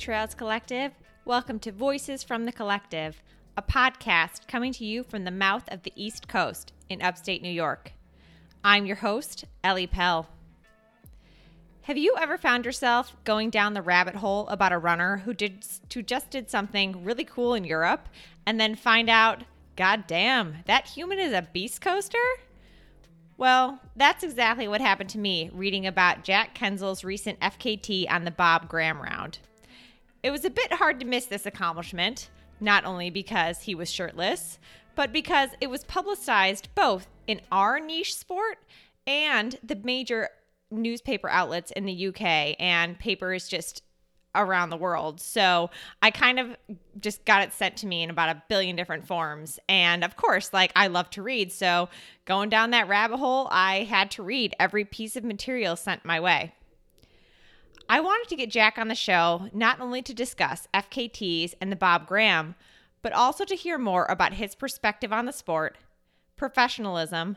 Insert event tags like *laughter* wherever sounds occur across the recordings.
Trails Collective. Welcome to Voices from the Collective, a podcast coming to you from the mouth of the East Coast in upstate New York. I'm your host, Ellie Pell. Have you ever found yourself going down the rabbit hole about a runner who did who just did something really cool in Europe and then find out, god damn, that human is a beast coaster? Well, that's exactly what happened to me reading about Jack Kuenzle's recent FKT on the Bob Graham round. It was a bit hard to miss this accomplishment, not only because he was shirtless, but because it was publicized both in our niche sport and the major newspaper outlets in the UK and papers just around the world. So I kind of just got it sent to me in about a billion different forms. And of course, like I love to read. So going down that rabbit hole, I had to read every piece of material sent my way. I wanted to get Jack on the show not only to discuss FKTs and the Bob Graham, but also to hear more about his perspective on the sport, professionalism,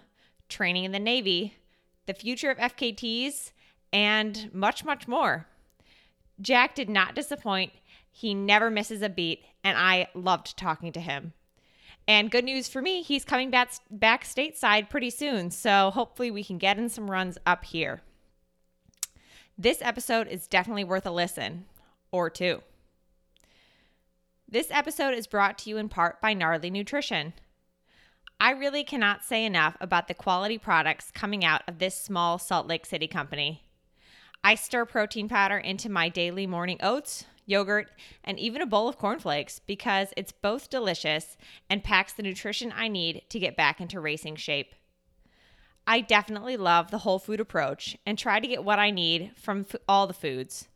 training in the Navy, the future of FKTs, and much, much more. Jack did not disappoint. He never misses a beat, and I loved talking to him. And good news for me, he's coming back, back stateside pretty soon, so hopefully we can get in some runs up here. This episode is definitely worth a listen or two. This episode is brought to you in part by Gnarly Nutrition. I really cannot say enough about the quality products coming out of this small Salt Lake City company. I stir protein powder into my daily morning oats, yogurt, and even a bowl of cornflakes because it's both delicious and packs the nutrition I need to get back into racing shape. I definitely love the whole food approach and try to get what I need from all the foods.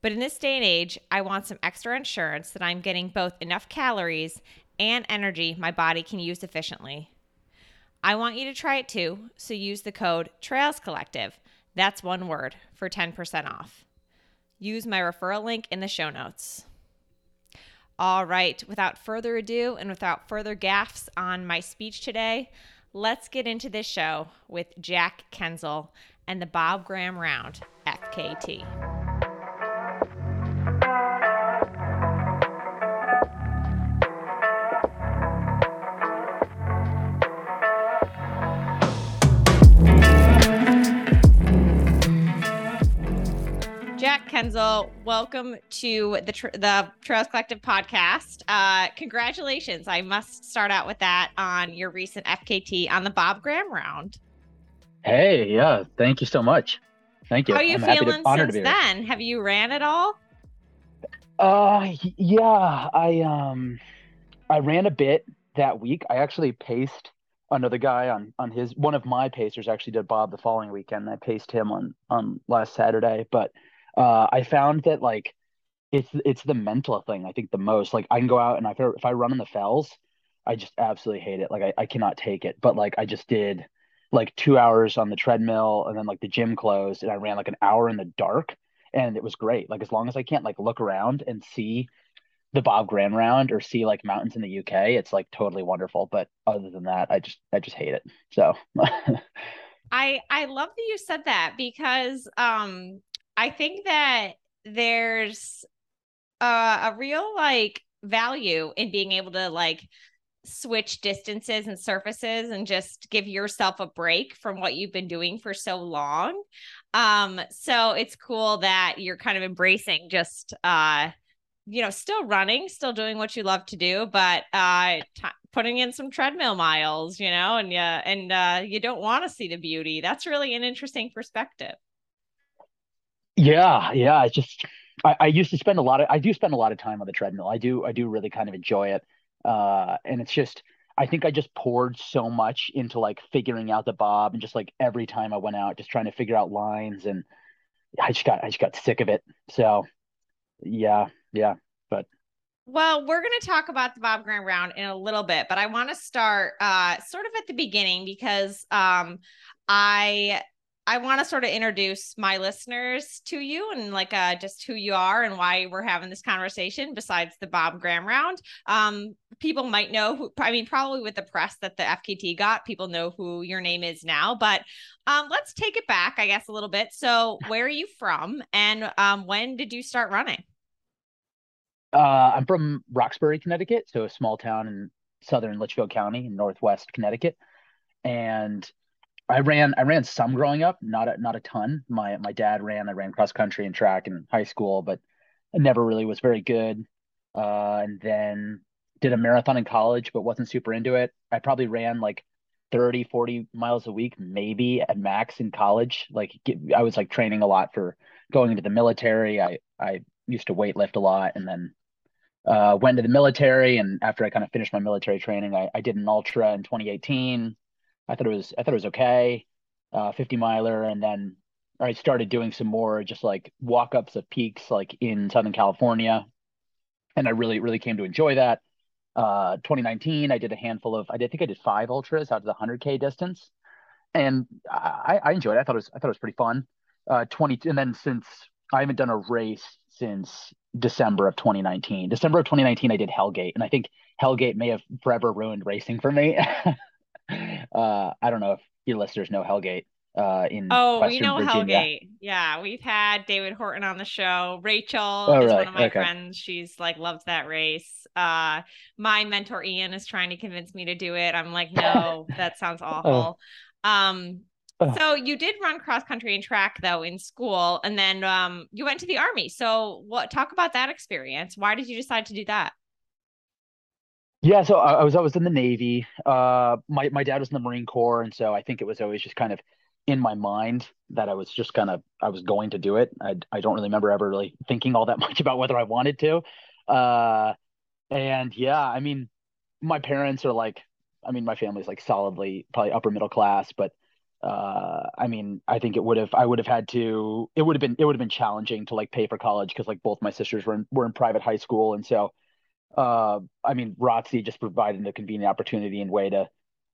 But in this day and age, I want some extra insurance that I'm getting both enough calories and energy my body can use efficiently. I want you to try it too, so use the code Trails Collective that's one word for 10% off. Use my referral link in the show notes. All right, without further ado and without further gaffes on my speech today, let's get into this show with Jack Kuenzle and the Bob Graham Round FKT. Kuenzle, welcome to the tr- the Trails Collective podcast. Uh, congratulations! I must start out with that on your recent FKT on the Bob Graham round. Hey, yeah, thank you so much. Thank you. How are you I'm feeling to, since then? Have you ran at all? Uh, yeah, I um, I ran a bit that week. I actually paced another guy on on his one of my pacers actually did Bob the following weekend. I paced him on on last Saturday, but uh, I found that like it's it's the mental thing I think the most. Like I can go out and I, if I run in the fells, I just absolutely hate it. Like I, I cannot take it. But like I just did like two hours on the treadmill and then like the gym closed and I ran like an hour in the dark and it was great. Like as long as I can't like look around and see the Bob Graham round or see like mountains in the UK, it's like totally wonderful. But other than that, I just I just hate it. So *laughs* I I love that you said that because um I think that there's a, a real like value in being able to like switch distances and surfaces and just give yourself a break from what you've been doing for so long. Um, so it's cool that you're kind of embracing just uh you know, still running, still doing what you love to do, but uh t- putting in some treadmill miles, you know, and yeah, and uh you don't want to see the beauty. That's really an interesting perspective. Yeah, yeah. I just I, I used to spend a lot of I do spend a lot of time on the treadmill. I do I do really kind of enjoy it. Uh and it's just I think I just poured so much into like figuring out the bob and just like every time I went out just trying to figure out lines and I just got I just got sick of it. So yeah, yeah. But well, we're going to talk about the Bob Graham round in a little bit, but I want to start uh, sort of at the beginning because um, I I want to sort of introduce my listeners to you and like uh, just who you are and why we're having this conversation besides the Bob Graham round. Um, people might know who, I mean, probably with the press that the FKT got, people know who your name is now, but um, let's take it back, I guess, a little bit. So, *laughs* where are you from and um, when did you start running? Uh, I'm from Roxbury, Connecticut, so a small town in southern Litchfield County in northwest Connecticut. And I ran I ran some growing up, not a, not a ton. My my dad ran. I ran cross country and track in high school, but I never really was very good. Uh, and then did a marathon in college, but wasn't super into it. I probably ran like 30, 40 miles a week, maybe at max in college. Like get, I was like training a lot for going into the military. I I used to weight lift a lot, and then uh, went to the military. And after I kind of finished my military training, I, I did an ultra in 2018 I thought it was I thought it was okay, uh, 50 miler, and then I started doing some more just like walk ups of peaks like in Southern California, and I really really came to enjoy that. Uh, 2019, I did a handful of I did I think I did five ultras out of the 100k distance, and I, I enjoyed it. I thought it was I thought it was pretty fun. Uh, 20 and then since I haven't done a race since December of 2019. December of 2019, I did Hellgate, and I think Hellgate may have forever ruined racing for me. *laughs* uh, I don't know if your listeners know Hellgate. Uh, in oh, Western we know Virginia. Hellgate. Yeah, we've had David Horton on the show. Rachel Oh, is really? one of my Okay. friends. She's like loves that race. Uh, my mentor Ian is trying to convince me to do it. I'm like, no, *laughs* that sounds awful. Um, Oh. so you did run cross country and track though in school, and then um, you went to the army. So what? Talk about that experience. Why did you decide to do that? Yeah, so I, I was I was in the Navy. Uh, my my dad was in the Marine Corps, and so I think it was always just kind of in my mind that I was just kind of I was going to do it. I I don't really remember ever really thinking all that *laughs* much about whether I wanted to. Uh, and yeah, I mean, my parents are like, I mean, my family's like solidly probably upper middle class, but uh, I mean, I think it would have I would have had to it would have been it would have been challenging to like pay for college because like both my sisters were in, were in private high school, and so uh, I mean, ROTC just provided a convenient opportunity and way to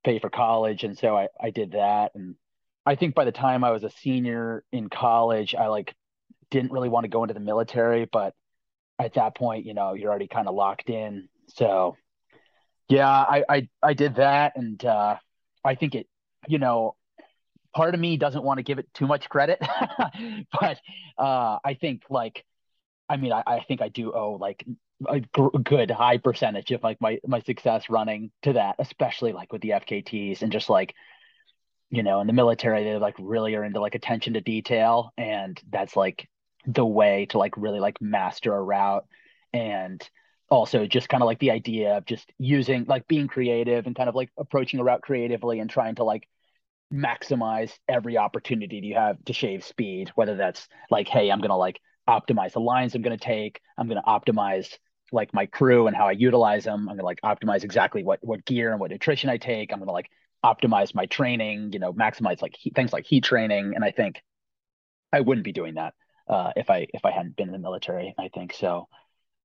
pay for college. And so I, I did that. And I think by the time I was a senior in college, I like didn't really want to go into the military, but at that point, you know, you're already kind of locked in. So yeah, I, I, I did that. And, uh, I think it, you know, part of me doesn't want to give it too much credit, *laughs* but, uh, I think like, I mean, I, I think I do owe like a good high percentage of like my my success running to that, especially like with the FKTs and just like you know in the military they like really are into like attention to detail and that's like the way to like really like master a route. And also just kind of like the idea of just using like being creative and kind of like approaching a route creatively and trying to like maximize every opportunity you have to shave speed, whether that's like, hey, I'm gonna like optimize the lines I'm gonna take, I'm gonna optimize like my crew and how I utilize them. I'm gonna like optimize exactly what what gear and what nutrition I take. I'm gonna like optimize my training, you know, maximize like things like heat training. And I think I wouldn't be doing that uh, if I if I hadn't been in the military. I think so.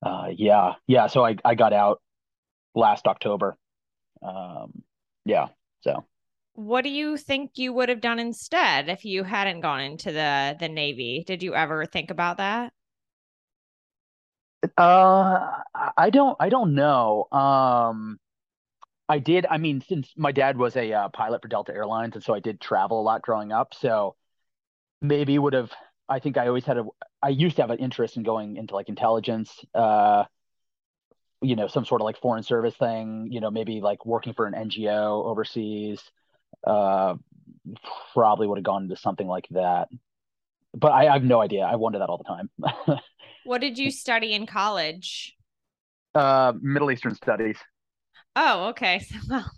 Uh, yeah, yeah. So I I got out last October. Um, yeah. So. What do you think you would have done instead if you hadn't gone into the the Navy? Did you ever think about that? Uh, I don't, I don't know. Um, I did. I mean, since my dad was a uh, pilot for Delta Airlines, and so I did travel a lot growing up. So maybe would have. I think I always had a. I used to have an interest in going into like intelligence. Uh, you know, some sort of like foreign service thing. You know, maybe like working for an NGO overseas. Uh, probably would have gone into something like that. But I, I have no idea. I wonder that all the time. *laughs* What did you study in college? Uh, Middle Eastern studies. Oh, okay. *laughs* So, well,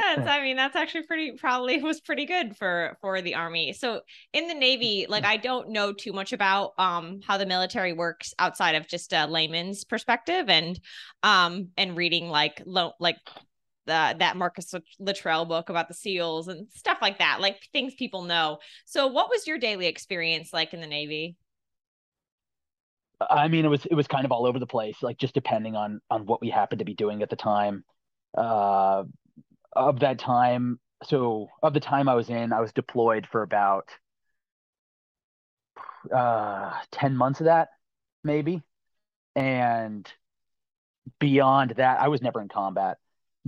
that's, I mean, that's actually pretty, probably was pretty good for for the army. So in the Navy, like I don't know too much about um how the military works outside of just a layman's perspective and um and reading like lo- like the that Marcus Luttrell book about the SEALs and stuff like that, like things people know. So what was your daily experience like in the Navy? I mean, it was it was kind of all over the place, like just depending on on what we happened to be doing at the time. Uh, of that time, so of the time I was in, I was deployed for about uh 10 months of that, maybe. And beyond that, I was never in combat.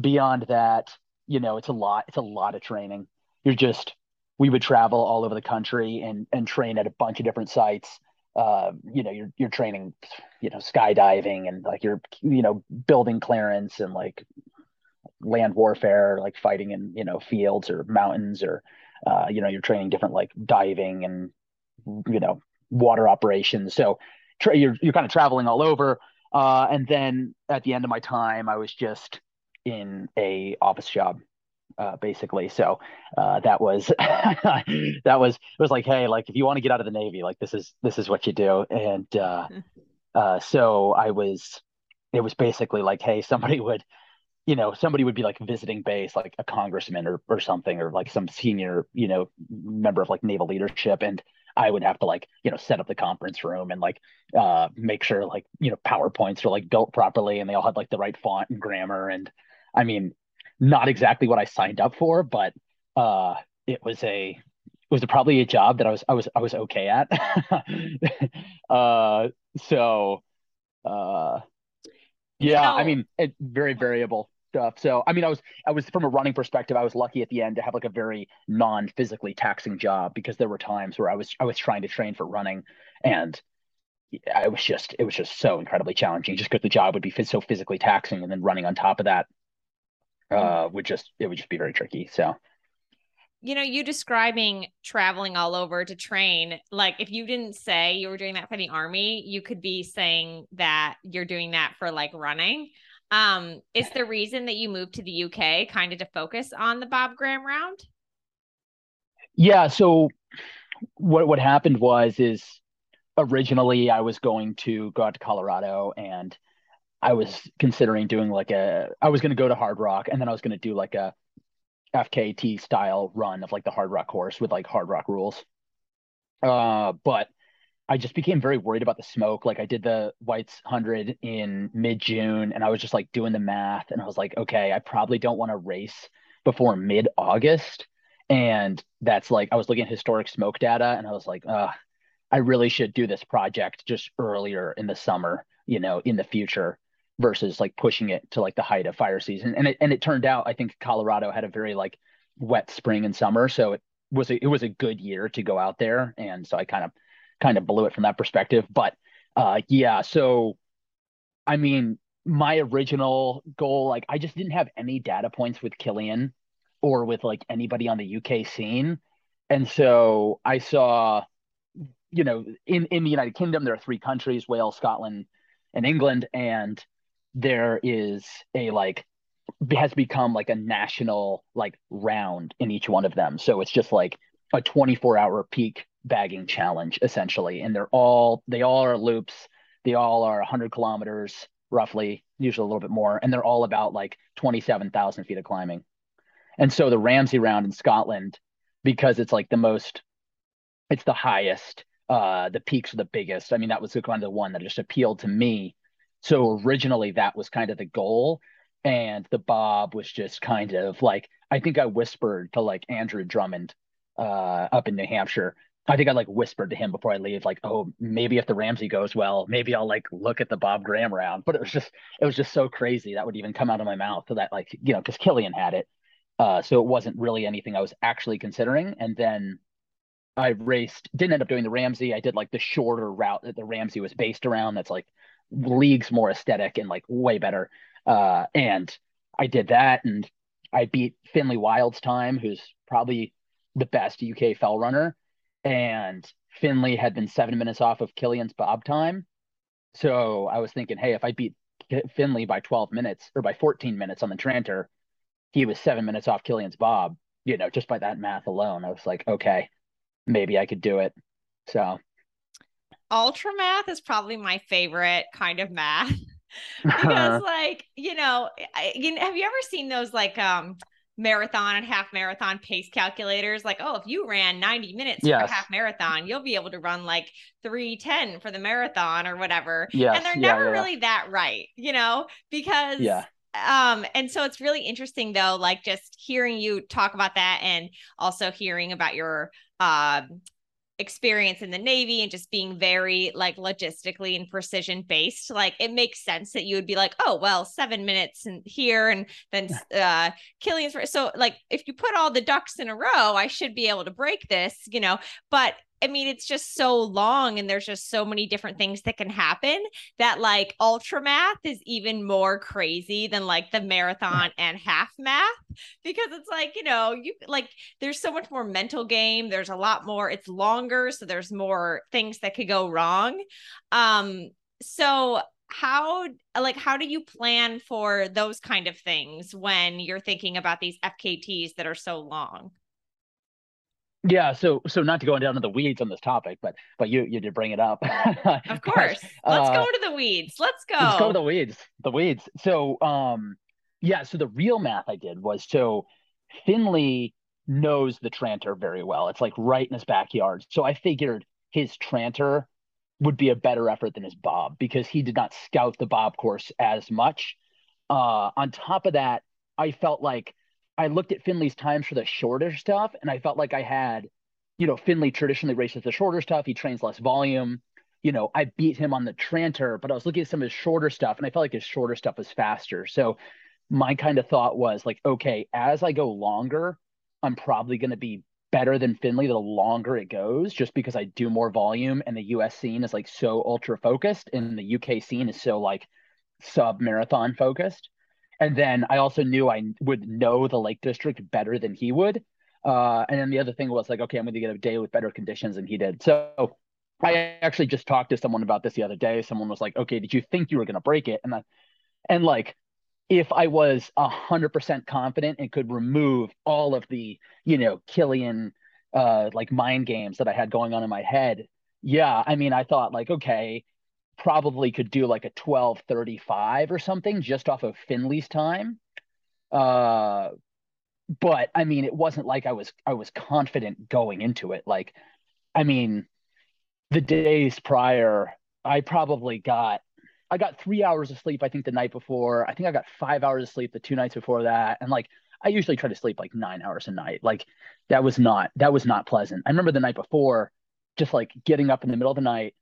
Beyond that, you know, it's a lot, it's a lot of training. You're just we would travel all over the country and and train at a bunch of different sites uh, you know, you're you're training, you know, skydiving and like you're you know building clearance and like land warfare, like fighting in you know fields or mountains or uh, you know you're training different like diving and you know water operations. So tra- you're you're kind of traveling all over. Uh, and then at the end of my time, I was just in a office job, uh, basically. So uh, that was *laughs* that was it was like, hey, like if you want to get out of the Navy, like this is this is what you do. And uh, hmm. uh, so I was, it was basically like, hey, somebody would you know, somebody would be like visiting base, like a congressman or, or something, or like some senior, you know, member of like naval leadership. And I would have to like, you know, set up the conference room and like uh make sure like, you know, PowerPoints are like built properly and they all had like the right font and grammar. And I mean, not exactly what I signed up for, but uh it was a it was probably a job that I was I was I was okay at. *laughs* uh so uh yeah, I mean, it, very variable stuff. So, I mean, I was I was from a running perspective, I was lucky at the end to have like a very non-physically taxing job because there were times where I was I was trying to train for running and I was just it was just so incredibly challenging just because the job would be so physically taxing and then running on top of that uh would just it would just be very tricky. So, you know, you describing traveling all over to train, like if you didn't say you were doing that for the army, you could be saying that you're doing that for like running. Um, is the reason that you moved to the UK kind of to focus on the Bob Graham round? Yeah. So what what happened was is originally I was going to go out to Colorado and I was considering doing like a I was going to go to Hardrock and then I was going to do like a FKT style run of like the Hardrock course with like Hardrock rules. Uh, but I just became very worried about the smoke. Like I did the Whites 100 in mid June and I was just like doing the math and I was like, okay, I probably don't want to race before mid August. And that's like, I was looking at historic smoke data and I was like, uh, I really should do this project just earlier in the summer, you know, in the future versus like pushing it to like the height of fire season. And it, and it turned out, I think Colorado had a very like wet spring and summer. So it was, a, it was a good year to go out there. And so I kind of, kind of blew it from that perspective. But uh, yeah, so I mean, my original goal, like I just didn't have any data points with Kilian or with like anybody on the UK scene. And so I saw, you know, in, in the United Kingdom, there are three countries, Wales, Scotland, and England. And there is a like has become like a national like round in each one of them. So it's just like a 24 hour peak bagging challenge essentially. And they're all they all are loops. They all are 100 kilometers roughly usually a little bit more. And they're all about like 27000 feet of climbing. And so the ramsay round in scotland because it's like the most it's the highest uh the peaks are the biggest. I mean that was kind of the one that just appealed to me so originally that was kind of the goal and the bob was just kind of like i think i whispered to like andrew drummond uh up in new hampshire I think I like whispered to him before I leave, like, oh, maybe if the Ramsay goes well, maybe I'll like look at the Bob Graham round. But it was just, it was just so crazy that would even come out of my mouth. So that like, you know, because Kilian had it, uh, so it wasn't really anything I was actually considering. And then I raced, didn't end up doing the Ramsay. I did like the shorter route that the Ramsay was based around. That's like leagues more aesthetic and like way better. Uh, and I did that, and I beat Finlay Wild's time, who's probably the best UK fell runner and Finlay had been seven minutes off of Kilian's Bob time. So I was thinking, hey, if I beat Finlay by 12 minutes or by 14 minutes on the Tranter, he was seven minutes off Kilian's Bob, you know, just by that math alone. I was like, okay, maybe I could do it. So ultra math is probably my favorite kind of math *laughs* because like, you know, I, you have you ever seen those like um marathon and half marathon pace calculators like oh if you ran 90 minutes yes. for a half marathon you'll be able to run like 310 for the marathon or whatever yes. and they're yeah, never yeah. really that right you know because yeah um and so it's really interesting though like just hearing you talk about that and also hearing about your uh experience in the Navy and just being very like logistically and precision based, like it makes sense that you would be like, oh, well, seven minutes and here and then uh Kilian's so like if you put all the ducks in a row, I should be able to break this, you know. But I mean, it's just so long and there's just so many different things that can happen that like ultra math is even more crazy than like the marathon and half math because it's like, you know, you like there's so much more mental game. There's a lot more, it's longer. So there's more things that could go wrong. Um, so how like how do you plan for those kind of things when you're thinking about these FKTs that are so long? Yeah, so so not to go down to the weeds on this topic, but but you you did bring it up. *laughs* of course. But, let's uh, go to the weeds. Let's go. Let's go to the weeds. The weeds. So um yeah, so the real math I did was so Finlay knows the Tranter very well. It's like right in his backyard. So I figured his Tranter would be a better effort than his Bob because he did not scout the Bob course as much. Uh on top of that, I felt like I looked at Finlay's times for the shorter stuff, and I felt like I had, you know, Finlay traditionally races the shorter stuff. He trains less volume. You know, I beat him on the Tranter, but I was looking at some of his shorter stuff, and I felt like his shorter stuff was faster. So my kind of thought was like, okay, as I go longer, I'm probably going to be better than Finlay the longer it goes, just because I do more volume, and the U.S. scene is like so ultra focused, and the UK scene is so like sub marathon focused. And then I also knew I would know the Lake District better than he would. Uh, and then the other thing was like, okay, I'm going to get a day with better conditions than he did. So I actually just talked to someone about this the other day. Someone was like, okay, did you think you were going to break it? And I, and like, if I was a hundred percent confident and could remove all of the, you know, Kilian, uh, like mind games that I had going on in my head, yeah, I mean, I thought like, okay, probably could do like a 1235 or something just off of Finlay's time. Uh, but I mean, it wasn't like I was I was confident going into it. Like, I mean, the days prior, I probably got I got three hours of sleep. I think the night before. I think I got five hours of sleep the two nights before that, and like I usually try to sleep like nine hours a night. Like that was not that was not pleasant. I remember the night before, just like getting up in the middle of the night,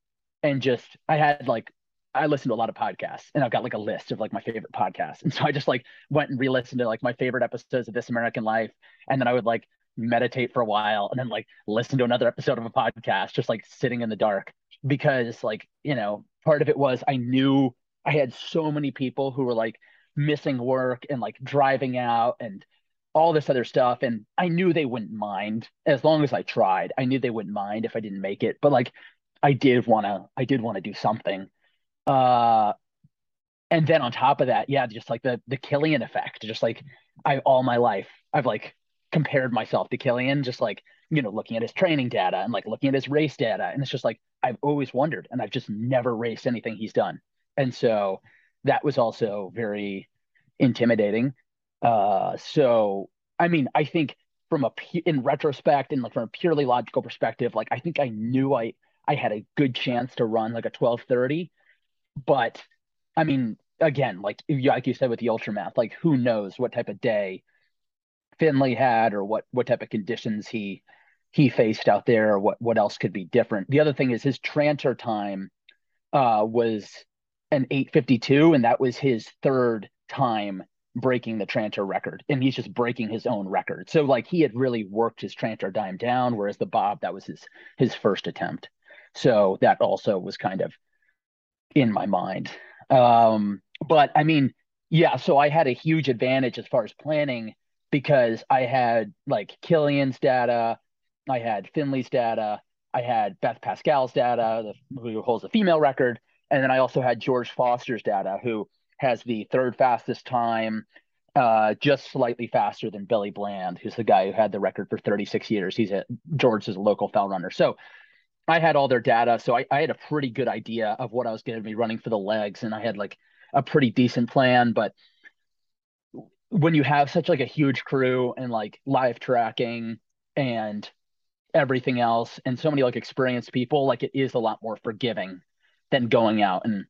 and just I had like I listened to a lot of podcasts and I've got like a list of like my favorite podcasts. And so I just like went and re-listened to like my favorite episodes of This American Life. And then I would like meditate for a while and then like listen to another episode of a podcast, just like sitting in the dark. Because like, you know, part of it was I knew I had so many people who were like missing work and like driving out and all this other stuff. And I knew they wouldn't mind as long as I tried. I knew they wouldn't mind if I didn't make it. But like I did want to I did want to do something. Uh and then on top of that, yeah, just like the the Kilian effect, just like I all my life I've like compared myself to Kilian, just like you know looking at his training data and like looking at his race data, and it's just like I've always wondered, and I've just never raced anything he's done, and so that was also very intimidating. Uh, so I mean, I think from a in retrospect and like from a purely logical perspective, like I think I knew I I had a good chance to run like a 1230. But I mean, again, like like you said with the ultra math, like who knows what type of day Finlay had or what what type of conditions he he faced out there or what what else could be different. The other thing is his Tranter time uh, was an 852 and that was his third time breaking the Tranter record and he's just breaking his own record. So like he had really worked his Tranter dime down whereas the Bob that was his his first attempt. So that also was kind of in my mind. Um, but I mean, yeah, so I had a huge advantage as far as planning because I had like Kilian's data, I had Finlay's data, I had Beth Pascall's data, the, who holds the female record, and then I also had George Foster's data, who has the third fastest time, uh, just slightly faster than Billy Bland, who's the guy who had the record for 36 years. He's a George is a local fell runner. So I had all their data, so I, I had a pretty good idea of what I was going to be running for the legs, and I had like a pretty decent plan. But when you have such like a huge crew and like live tracking and everything else, and so many like experienced people, like it is a lot more forgiving than going out and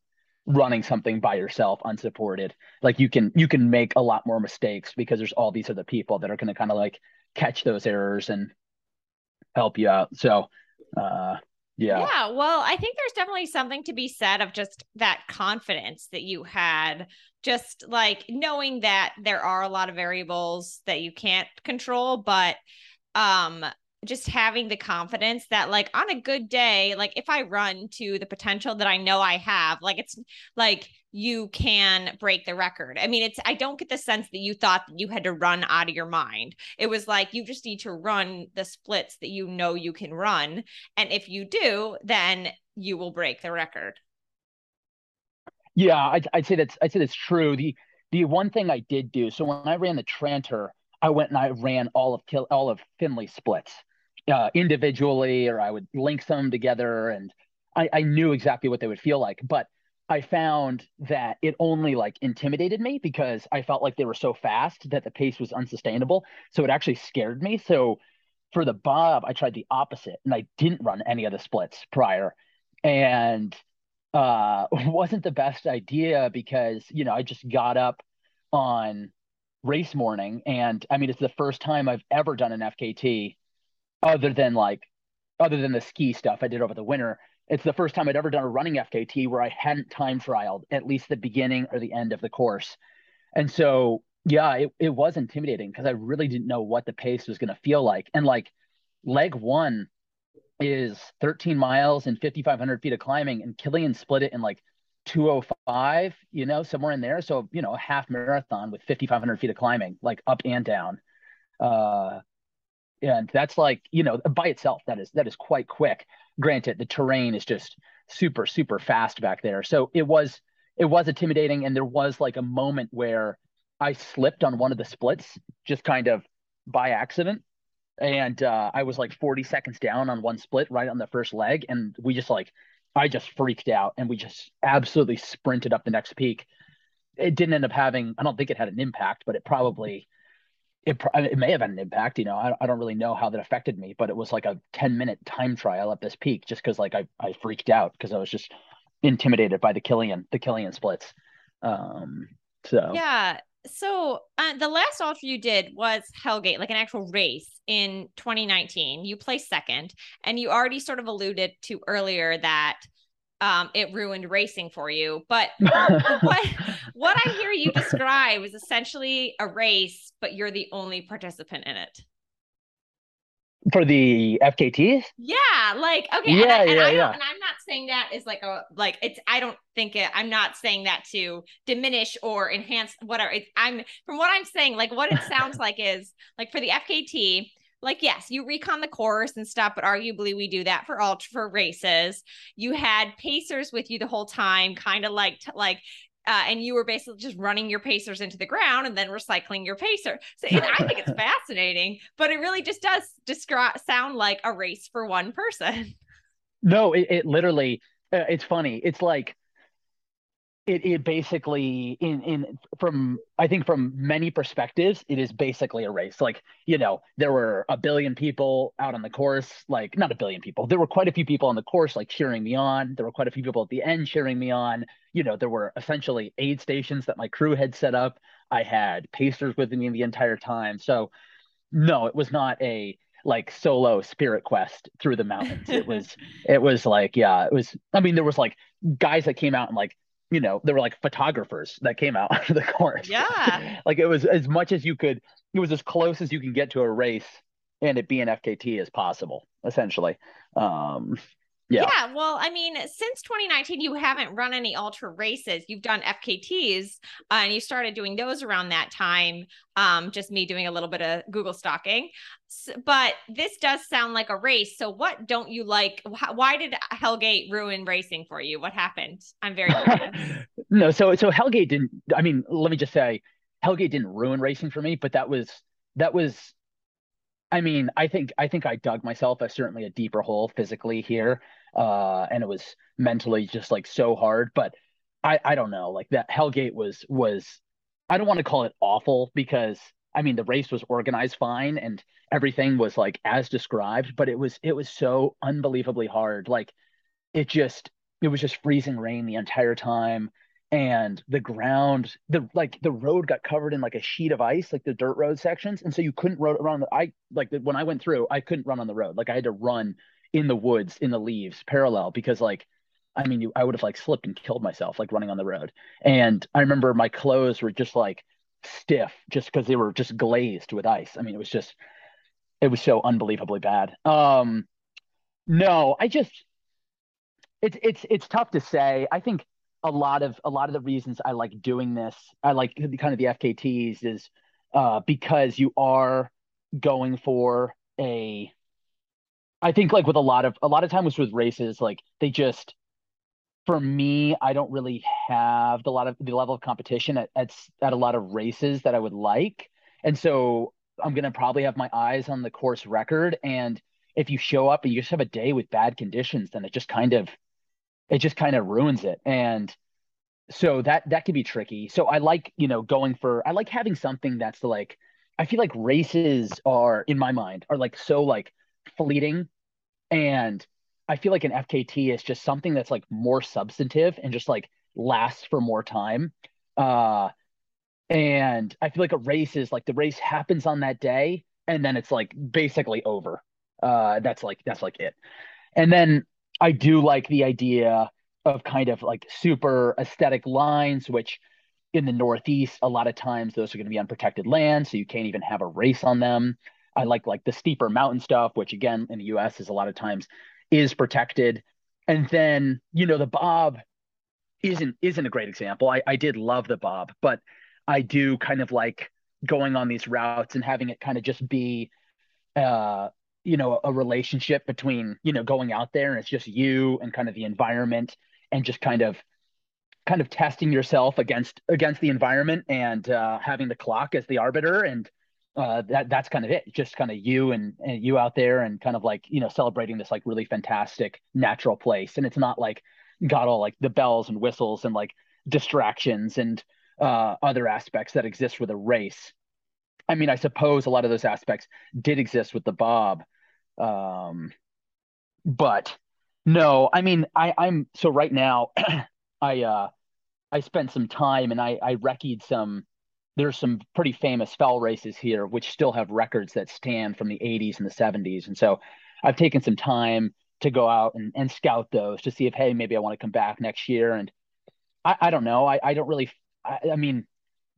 running something by yourself unsupported. Like you can you can make a lot more mistakes because there's all these other people that are going to kind of like catch those errors and help you out. So uh yeah. Yeah well i think there's definitely something to be said of just that confidence that you had just like knowing that there are a lot of variables that you can't control but um just having the confidence that like on a good day like if i run to the potential that i know i have like it's like you can break the record. I mean it's i don't get the sense that you thought that you had to run out of your mind. It was like you just need to run the splits that you know you can run. And if you do then you will break the record. Yeah i'd, I'd say that's i'd say that's true. The the one thing i did do so when i ran the tranter I went and I ran all of kill all of Finlay splits uh, individually, or I would link them together, and I, I knew exactly what they would feel like. But I found that it only like intimidated me because I felt like they were so fast that the pace was unsustainable. So it actually scared me. So for the Bob, I tried the opposite, and I didn't run any of the splits prior, and uh *laughs* wasn't the best idea because you know I just got up on race morning. And I mean, it's the first time I've ever done an FKT other than like, other than the ski stuff I did over the winter. It's the first time I'd ever done a running FKT where I hadn't time trialed at least the beginning or the end of the course. And so, yeah, it, it was intimidating because I really didn't know what the pace was going to feel like. And like leg one is 13 miles and 5,500 feet of climbing, and Kilian split it in like 205, you know, somewhere in there. So, you know, a half marathon with 5,500 feet of climbing, like up and down. Uh, and that's like, you know, by itself, that is, that is quite quick. Granted, the terrain is just super, super fast back there. So it was, it was intimidating. And there was like a moment where I slipped on one of the splits, just kind of by accident. And uh, I was like 40 seconds down on one split right on the first leg. And we just like, I just freaked out and we just absolutely sprinted up the next peak. It didn't end up having, I don't think it had an impact, but it probably, it, it may have had an impact. You know, I, I don't really know how that affected me, but it was like a 10 minute time trial at this peak just because like I, I freaked out because I was just intimidated by the Kilian, the Kilian splits. Um, so yeah, so uh, the last ultra you did was Hellgate, like an actual race in 2019. You placed second, and you already sort of alluded to earlier that um, it ruined racing for you. But *laughs* what what I hear you *laughs* describe is essentially a race, but you're the only participant in it for the FKT? Yeah, like okay, yeah, and, I, and yeah, I yeah. And I'm not saying that is like a like it's. I don't think it. I'm not saying that to diminish or enhance whatever. It's, I'm from what I'm saying. Like what it sounds *laughs* like is like for the FKT. Like yes, you recon the course and stuff, but arguably we do that for ultra for races. You had pacers with you the whole time, kind of like like uh, and you were basically just running your pacers into the ground and then recycling your pacer. So I think it's *laughs* fascinating, but it really just does describe sound like a race for one person. No, it, it literally, uh, it's funny. It's like it it basically in in from I think from many perspectives it is basically a race. Like you know there were a billion people out on the course, like not a billion people. There were quite a few people on the course like cheering me on. There were quite a few people at the end cheering me on. You know there were essentially aid stations that my crew had set up. I had pacers with me the entire time. So no, it was not a like solo spirit quest through the mountains. it was *laughs* it was like yeah, it was. I mean there was like guys that came out and like you know, there were like photographers that came out *laughs* of the course. Yeah. *laughs* like it was as much as you could, it was as close as you can get to a race and it be an FKT as possible, essentially. Um, yeah. Yeah. Well, I mean, since 2019, you haven't run any ultra races. You've done FKTs uh, and you started doing those around that time. Um, just me doing a little bit of Google stalking. So, but this does sound like a race. So, what don't you like? Why did Hellgate ruin racing for you? What happened? I'm very curious. *laughs* no. So, so Hellgate didn't, I mean, let me just say, Hellgate didn't ruin racing for me, but that was, that was I mean, I think I think I dug myself a certainly a deeper hole physically here, uh, and it was mentally just like so hard. But I I don't know, like that Hellgate was was I don't want to call it awful because I mean the race was organized fine and everything was like as described, but it was it was so unbelievably hard. Like it just it was just freezing rain the entire time and the ground the like the road got covered in like a sheet of ice like the dirt road sections and so you couldn't run around the, i like when i went through i couldn't run on the road like i had to run in the woods in the leaves parallel because like i mean you, i would have like slipped and killed myself like running on the road and i remember my clothes were just like stiff just because they were just glazed with ice i mean it was just it was so unbelievably bad. Um, no, I just it's it's it's tough to say. I think a lot of a lot of the reasons I like doing this, I like kind of the FKTs is uh, because you are going for a I think like with a lot of a lot of times with races, like they just for me, I don't really have the lot of the level of competition at, at at a lot of races that I would like. And so I'm gonna probably have my eyes on the course record. And if you show up and you just have a day with bad conditions, then it just kind of it just kind of ruins it. And so that that can be tricky. So I like, you know, going for I like having something that's like I feel like races are in my mind are like so like fleeting and I feel like an FKT is just something that's like more substantive and just like lasts for more time. Uh and I feel like a race is like the race happens on that day and then it's like basically over. Uh that's like that's like it. And then I do like the idea of kind of like super aesthetic lines, which in the Northeast, a lot of times those are going to be unprotected land, so you can't even have a race on them. I like like the steeper mountain stuff, which again in the US is a lot of times is protected. And then, you know, the Bob isn't isn't a great example. I, I did love the Bob, but I do kind of like going on these routes and having it kind of just be uh you know a relationship between you know going out there and it's just you and kind of the environment and just kind of kind of testing yourself against against the environment and uh, having the clock as the arbiter and uh, that that's kind of it just kind of you and, and you out there and kind of like you know celebrating this like really fantastic natural place and it's not like got all like the bells and whistles and like distractions and uh, other aspects that exist with a race i mean i suppose a lot of those aspects did exist with the bob um, but no, I mean, I, I'm so right now, *clears throat* I uh, I spent some time and I I recceed some. There's some pretty famous fell races here, which still have records that stand from the 80s and the 70s, and so I've taken some time to go out and, and scout those to see if hey maybe I want to come back next year. And I, I don't know. I, I don't really. I, I mean,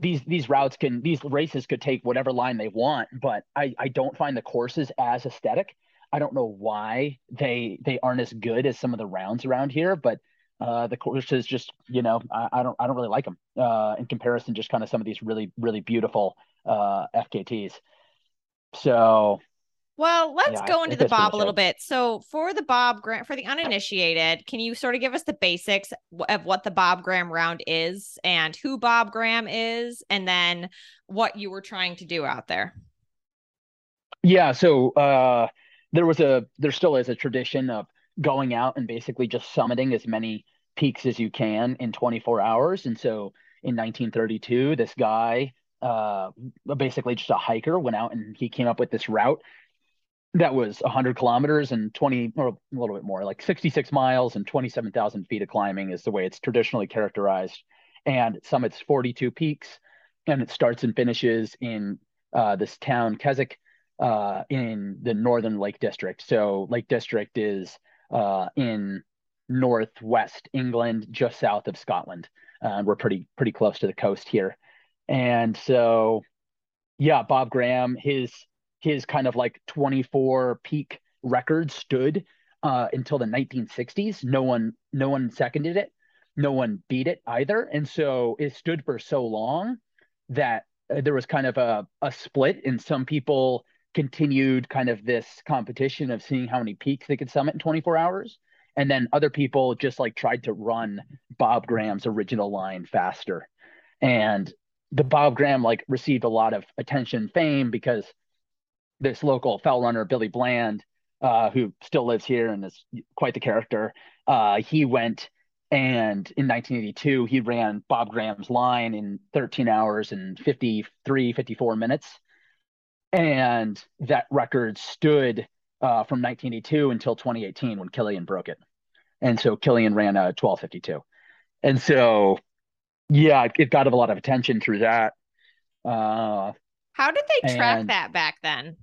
these these routes can these races could take whatever line they want, but I I don't find the courses as aesthetic. I don't know why they they aren't as good as some of the rounds around here, but uh, the courses just you know I, I, don't I don't really like them uh, in comparison just kind of some of these really really beautiful uh, FKTs. So well, let's yeah, go into the Bob a little bit. So, for the Bob Graham, for the uninitiated, can you sort of give us the basics of what the Bob Graham round is and who Bob Graham is, and then what you were trying to do out there? Yeah. So, uh, there was a there still is a tradition of going out and basically just summiting as many peaks as you can in 24 hours. And so in 1932, this guy, uh, basically just a hiker, went out and he came up with this route that was 100 kilometers and 20 or a little bit more, like 66 miles and 27,000 feet of climbing is the way it's traditionally characterized. And summits 42 peaks, and it starts and finishes in uh, this town Keswick uh, in the Northern Lake District. So Lake District is uh, in northwest England, just south of Scotland. Uh, we're pretty pretty close to the coast here, and so yeah, Bob Graham, his his kind of like 24 peak record stood uh, until the 1960s. No one no one seconded it, no one beat it either, and so it stood for so long that uh, there was kind of a, a split, and some people continued kind of this competition of seeing how many peaks they could summit in 24 hours. And then other people just like tried to run Bob Graham's original line faster. And the Bob Graham like received a lot of attention fame because this local fell runner, Billy Bland, uh, who still lives here and is quite the character, uh, he went and in 1982, he ran Bob Graham's line in 13 hours and 53, 54 minutes and that record stood uh, from 1982 until 2018 when Kilian broke it. And so Kilian ran a 1252. And so, yeah, it got a lot of attention through that. Uh, How did they track and, that back then?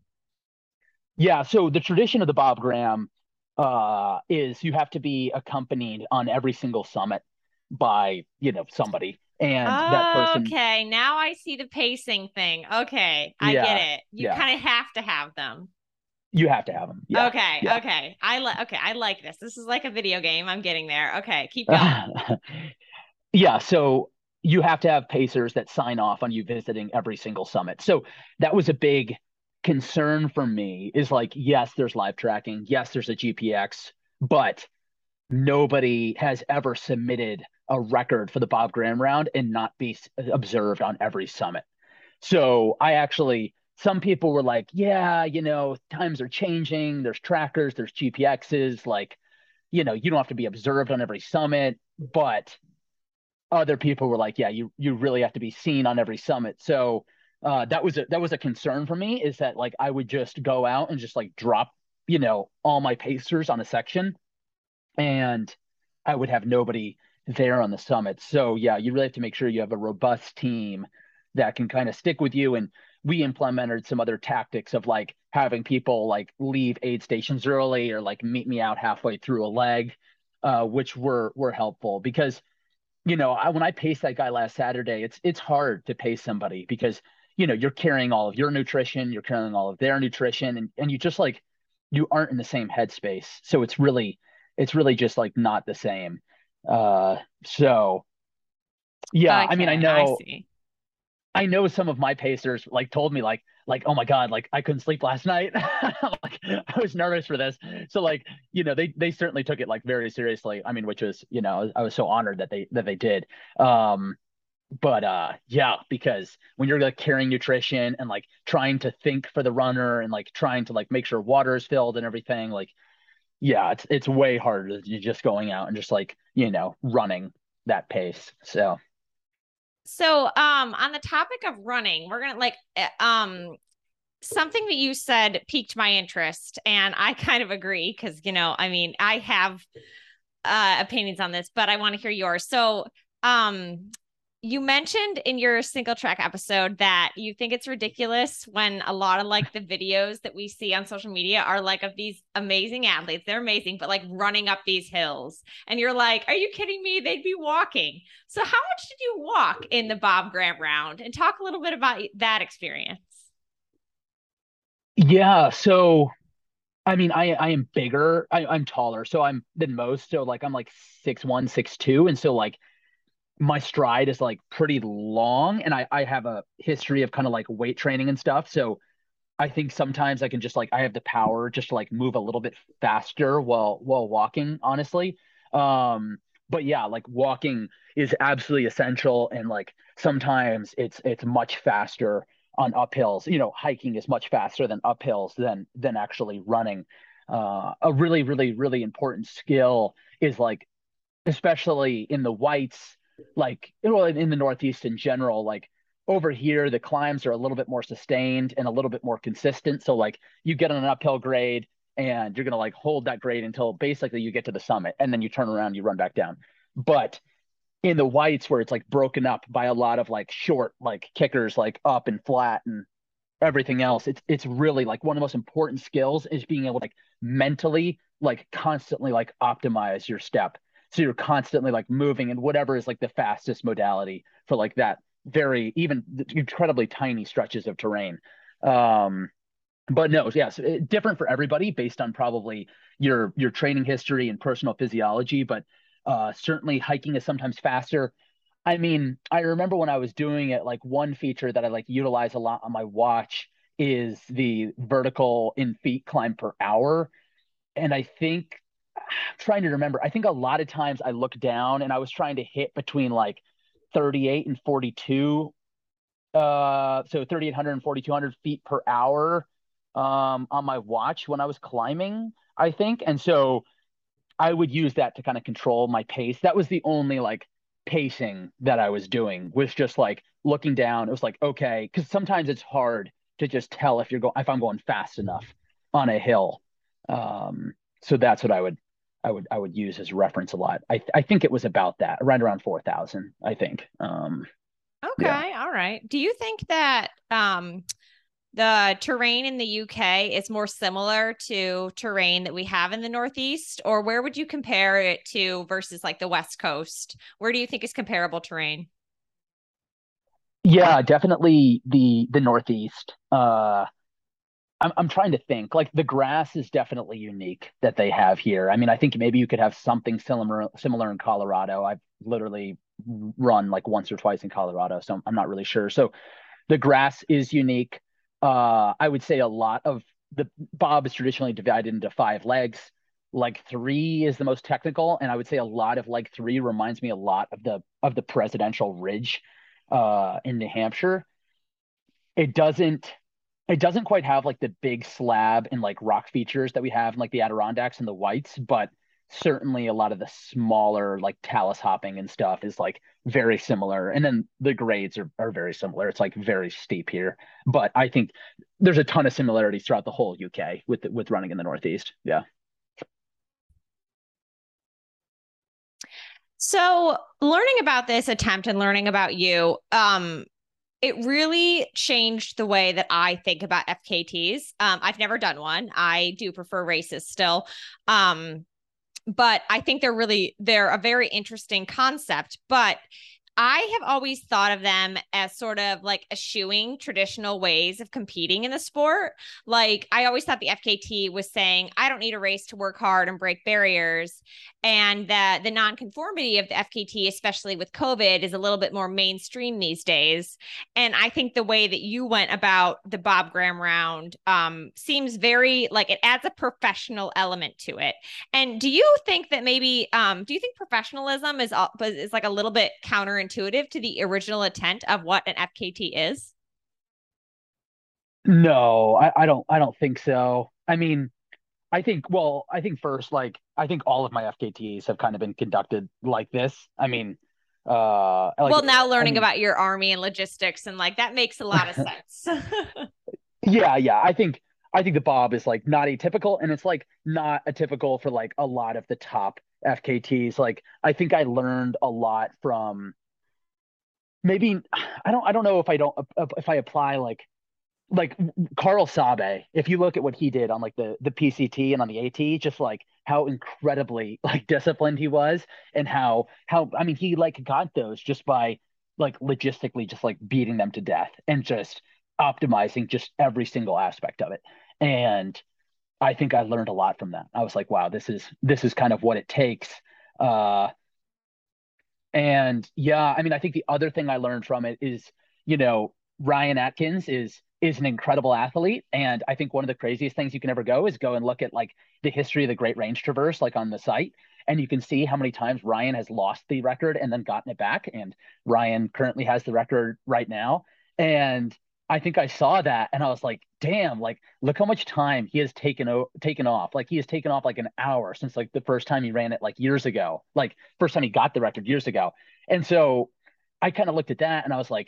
Yeah, so the tradition of the Bob Graham uh, is you have to be accompanied on every single summit by, you know, somebody and oh, that person okay now i see the pacing thing okay i yeah, get it you yeah. kind of have to have them You have to have them. Yeah. Okay. Okay. I like. Okay. I like this. This is like a video game. I'm getting there. Okay. Keep *laughs* going. yeah. So you have to have pacers that sign off on you visiting every single summit. So that was a big concern for me. Is like, yes, there's live tracking. Yes, there's a GPX, but nobody has ever submitted a record for the Bob Graham round and not be observed on every summit. So I actually some people were like, yeah, you know, times are changing. There's trackers, there's GPXs. Like, you know, you don't have to be observed on every summit. But other people were like, yeah, you you really have to be seen on every summit. So uh, that was a that was a concern for me. Is that like I would just go out and just like drop, you know, all my pacers on a section, and I would have nobody there on the summit. So yeah, you really have to make sure you have a robust team that can kind of stick with you and we implemented some other tactics of like having people like leave aid stations early or like meet me out halfway through a leg, uh, which were were helpful because you know I, when I paced that guy last Saturday, it's it's hard to pace somebody because you know you're carrying all of your nutrition, you're carrying all of their nutrition, and and you just like you aren't in the same headspace, so it's really it's really just like not the same. Uh, so yeah, okay, I mean I know. I I know some of my pacers like told me like like oh my god like I couldn't sleep last night. *laughs* Like I was nervous for this. So like you know they they certainly took it like very seriously. I mean which was you know I was so honored that they that they did. Um but uh yeah because when you're like carrying nutrition and like trying to think for the runner and like trying to like make sure water is filled and everything like yeah it's it's way harder than just going out and just like you know running that pace so so, um, on the topic of running, we're gonna like, eh, um, something that you said piqued my interest, and I *laughs* kind of agree because you know, I mean, I have uh opinions on this, but I want to hear yours. So, um, you mentioned in your single track episode that you think it's ridiculous when a lot of like the videos that we see on social media are like of these amazing athletes. They're amazing, but like running up these hills. And you're like, are you kidding me? They'd be walking. So, how much did you walk in the Bob Graham round? And talk a little bit about that experience. Yeah. So, I mean, I I am bigger. I, I'm taller, so I'm than most. So like I'm like six one, six two, and so like my stride is like pretty long and I, I have a history of kind of like weight training and stuff. So I think sometimes I can just like I have the power just to like move a little bit faster while while walking, honestly. Um, but yeah, like walking is absolutely essential and like sometimes it's it's much faster on uphills. You know, hiking is much faster than uphills than than actually running. Uh, a really, really, really important skill is like, especially in the whites, like well in the northeast in general like over here the climbs are a little bit more sustained and a little bit more consistent. So like you get on an uphill grade and you're to like hold that grade until basically you get to the summit and then you turn around you run back down. But in the whites where it's like broken up by a lot of like short like kickers like up and flat and everything else it's it's really like one of the most important skills is being able to like mentally like constantly like optimize your step so you're constantly like moving and whatever is like the fastest modality for like that very even incredibly tiny stretches of terrain. Um but no yes yeah, different for everybody based on probably your your training history and personal physiology but uh certainly hiking is sometimes faster. I mean i remember when i was doing it like one feature that i like utilize a lot on my watch is the vertical in feet climb per hour. And i think trying to remember. I think a lot of times I look down and I was trying to hit between like 38 and 42. Uh, so 3,800 and 4,200 feet per hour um, on my watch when I was climbing, I think. And so I would use that to kind of control my pace. That was the only like pacing that I was doing was just like looking down. It was like, okay, because sometimes it's hard to just tell if you're going, if I'm going fast enough on a hill. Um, so that's what I would I would I would use as reference a lot. I I think it was about that, around around four thousand. I think. Um, okay, yeah. all right. Do you think that um, the terrain in the UK is more similar to terrain that we have in the Northeast, or where would you compare it to versus like the West Coast? Where do you think is comparable terrain? Yeah, definitely the the Northeast. Uh, I'm I'm trying to think. Like the grass is definitely unique that they have here. I mean, I think maybe you could have something similar similar in Colorado. I've literally run like once or twice in Colorado, so I'm not really sure. So the grass is unique. Uh, I would say a lot of the bob is traditionally divided into five legs. Leg three is the most technical, and I would say a lot of leg three reminds me a lot of the of the Presidential Ridge uh, in New Hampshire. It doesn't it doesn't quite have like the big slab and like rock features that we have in like the Adirondacks and the Whites, but certainly a lot of the smaller like talus hopping and stuff is like very similar. And then the grades are, are very similar. It's like very steep here, but I think there's a ton of similarities throughout the whole UK with with running in the Northeast. Yeah. So, learning about this attempt and learning about you, um, it really changed the way that I think about FKTs. Um, I've never done one. I do prefer races still. Um, but I think they're really they're a very interesting concept. But I have always thought of them as sort of like eschewing traditional ways of competing in the sport. Like I always thought the FKT was saying, I don't need a race to work hard and break barriers. And that the nonconformity of the FKT, especially with COVID, is a little bit more mainstream these days. And I think the way that you went about the Bob Graham round um, seems very like it adds a professional element to it. And do you think that maybe um, do you think professionalism is is like a little bit counter counterintuitive to the original intent of what an FKT is? No, I, I don't I don't think so. I mean, I think well, I think first, like I think all of my FKTs have kind of been conducted like this. I mean, uh like, well now learning I mean, about your army and logistics and like that makes a lot of sense. *laughs* yeah, yeah. I think I think the Bob is like not atypical and it's like not atypical for like a lot of the top FKTs. Like I think I learned a lot from maybe I don't I don't know if I don't if I apply like like Karel Sabbe, if you look at what he did on like the the PCT and on the AT, just like how incredibly like disciplined he was and how how I mean he like got those just by like logistically just like beating them to death and just optimizing just every single aspect of it. And I think I learned a lot from that. I was like, wow, this is this is kind of what it takes uh and yeah, I mean, I think the other thing I learned from it is, you know, Ryan Atkins is is an incredible athlete. And I think one of the craziest things you can ever go is go and look at like the history of the Great Range Traverse, like on the site. And you can see how many times Ryan has lost the record and then gotten it back. And Ryan currently has the record right now. And I think I saw that and I was like, damn, like look how much time he has taken o- taken off. Like he has taken off like an hour since like the first time he ran it like years ago. Like first time he got the record years ago. And so I kind of looked at that and I was like,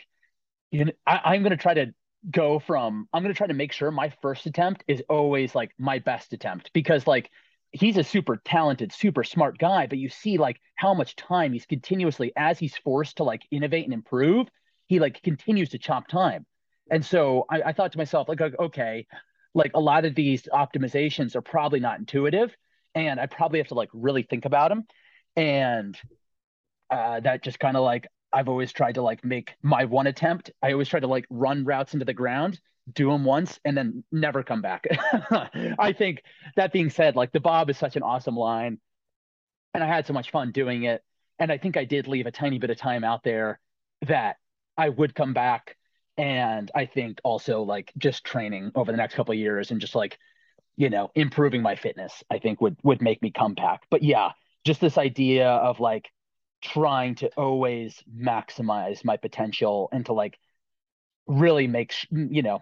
you know, I, I'm gonna try to go from I'm gonna try to make sure my first attempt is always like my best attempt because like he's a super talented, super smart guy, but you see like how much time he's continuously as he's forced to like innovate and improve, he like continues to chop time. And so I, I thought to myself, like, okay, like a lot of these optimizations are probably not intuitive, and I probably have to like really think about them. And uh, that just kind of like I've always tried to like make my one attempt. I always try to like run routes into the ground, do them once, and then never come back. *laughs* I think that being said, like the Bob is such an awesome line, and I had so much fun doing it. And I think I did leave a tiny bit of time out there that I would come back and I think also like just training over the next couple years and just like you know improving my fitness I think would would make me come back. But yeah, just this idea of like trying to always maximize my potential and to like really make you know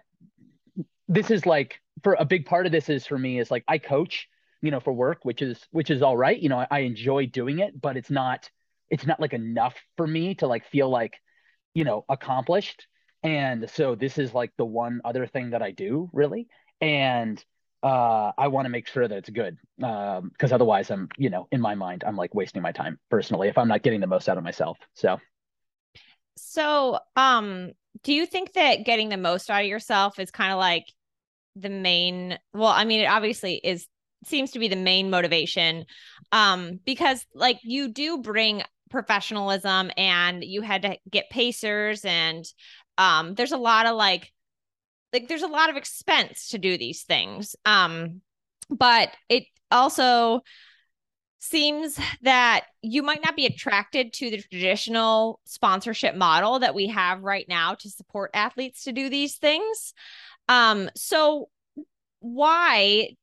this is like for a big part of this is for me is like I coach you know for work which is which is all right you know I, I enjoy doing it but it's not it's not like enough for me to like feel like you know accomplished and so this is like the one other thing that I do really. And uh, I want to make sure that it's good because um, otherwise I'm, you know, in my mind, I'm like wasting my time personally if I'm not getting the most out of myself. So, so, um, do you think that getting the most out of yourself is kind of like the main? Well, I mean, it obviously is seems to be the main motivation, um, because like you do bring professionalism and you had to get pacers and um there's a lot of like like there's a lot of expense to do these things. Um, but it also seems that you might not be attracted to the traditional sponsorship model that we have right now to support athletes to do these things. Um, so why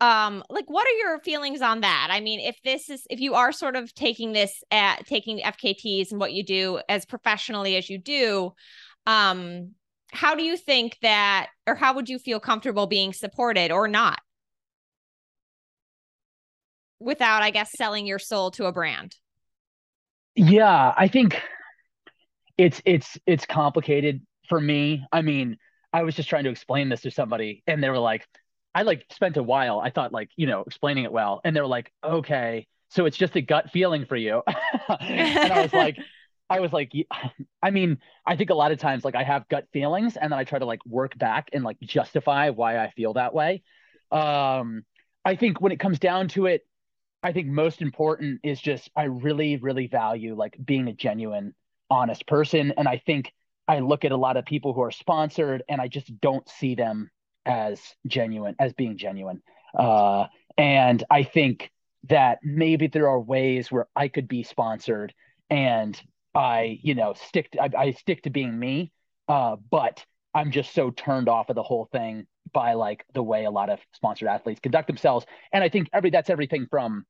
um like what are your feelings on that? I mean if this is if you are sort of taking this at taking fkts and what you do as professionally as you do um how do you think that or how would you feel comfortable being supported or not? Without i guess selling your soul to a brand. Yeah i think it's it's it's complicated for me. I mean i was just trying to explain this to somebody and they were like i like spent a while i thought like you know explaining it well and they were like okay so it's just a gut feeling for you *laughs* and i was like I was like, I mean, I think a lot of times like I have gut feelings and then I try to like work back and like justify why I feel that way. Um, I think when it comes down to it, I think most important is just I really, really value like being a genuine, honest person. And I think I look at a lot of people who are sponsored and I just don't see them as genuine, as being genuine. Uh, and I think that maybe there are ways where I could be sponsored and I, you know, stick to, I, I stick to being me. Uh, but I'm just so turned off of the whole thing by like the way a lot of sponsored athletes conduct themselves. And I think every that's everything from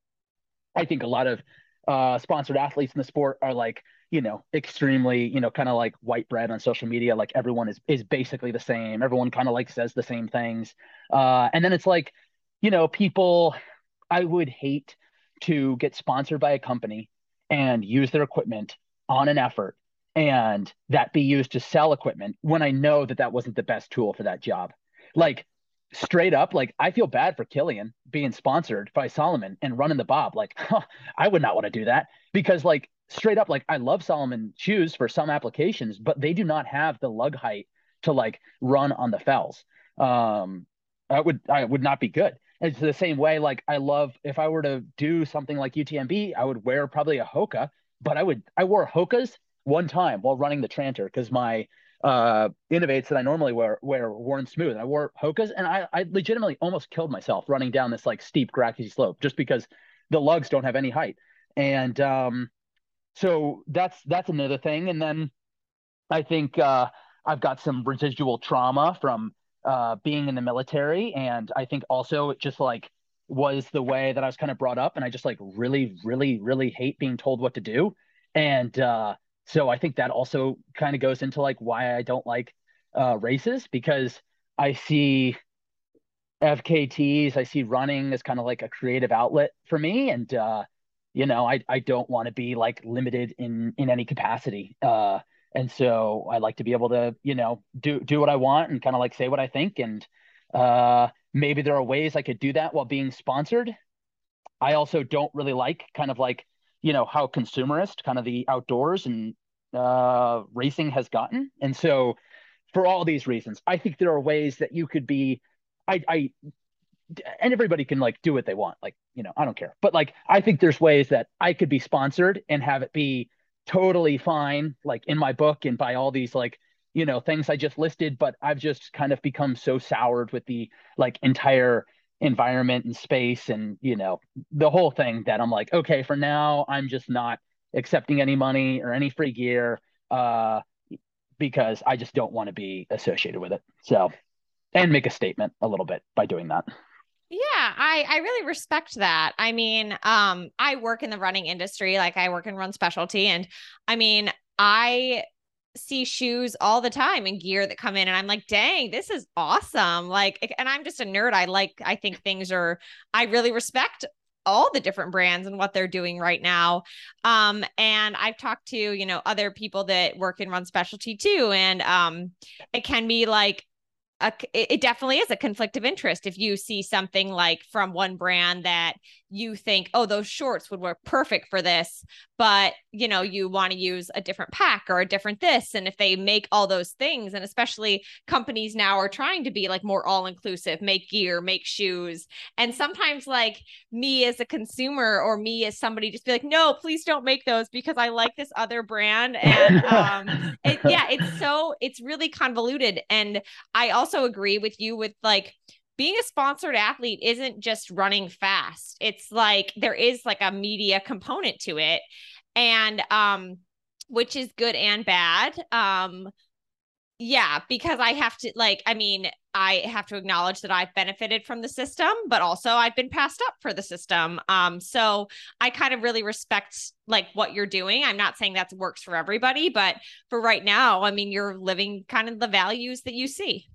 I think a lot of uh, sponsored athletes in the sport are like, you know, extremely, you know, kind of like white bread on social media. Like everyone is is basically the same. Everyone kind of like says the same things. Uh, and then it's like, you know, people. I would hate to get sponsored by a company and use their equipment on an effort and that be used to sell equipment when I know that that wasn't the best tool for that job. Like straight up, like I feel bad for Kilian being sponsored by Salomon and running the Bob. Like, huh, *laughs* I would not want to do that because, like, straight up, like I love Salomon shoes for some applications, but they do not have the lug height to like run on the fells. Um, I would I would not be good. It's the same way. Like I love if I were to do something like UTMB, I would wear probably a Hoka, but I would I wore Hokas one time while running the Tranter because my uh, inov-8s that I normally wear wear worn smooth. I wore Hokas and I, I legitimately almost killed myself running down this like steep grassy slope just because the lugs don't have any height. And um, so that's that's another thing. And then I think uh, I've got some residual trauma from uh, being in the military, and I think also it just like was the way that I was kind of brought up, and I just like really, really, really hate being told what to do. And uh, so I think that also kind of goes into like why I don't like uh, races because I see FKTs, I see running as kind of like a creative outlet for me, and uh, you know, I I don't want to be like limited in in any capacity. Uh, and so I like to be able to you know do do what I want and kind of like say what I think, and uh, maybe there are ways I could do that while being sponsored. I also don't really like kind of like you know how consumerist kind of the outdoors and uh, racing has gotten, and so for all these reasons, I think there are ways that you could be. I, I and everybody can like do what they want, like you know, I don't care. But like, I think there's ways that I could be sponsored and have it be totally fine, like in my book and by all these like you know things I just listed. But I've just kind of become so soured with the like entire environment and space and you know the whole thing that I'm like okay for now I'm just not accepting any money or any free gear uh because I just don't want to be associated with it so and make a statement a little bit by doing that yeah I I really respect that I mean um I work in the running industry like I work in run specialty and I mean I see shoes all the time and gear that come in and I'm like, dang, this is awesome. Like, and I'm just a nerd. I like, I think things are, I really respect all the different brands and what they're doing right now. Um, and I've talked to, you know, other people that work in run specialty too. And um, it can be like a, it definitely is a conflict of interest if you see something like from one brand that you think oh those shorts would work perfect for this but you know you want to use a different pack or a different this and if they make all those things and especially companies now are trying to be like more all inclusive make gear make shoes and sometimes like me as a consumer or me as somebody just be like no please don't make those because i like this other brand and um it, *laughs* yeah it's so it's really convoluted and i also agree with you with like being a sponsored athlete isn't just running fast. It's like there is like a media component to it and um which is good and bad. Um yeah, because I have to like I mean, I have to acknowledge that I've benefited from the system, but also I've been passed up for the system. Um so I kind of really respect like what you're doing. I'm not saying that works for everybody, but for right now, I mean, you're living kind of the values that you see.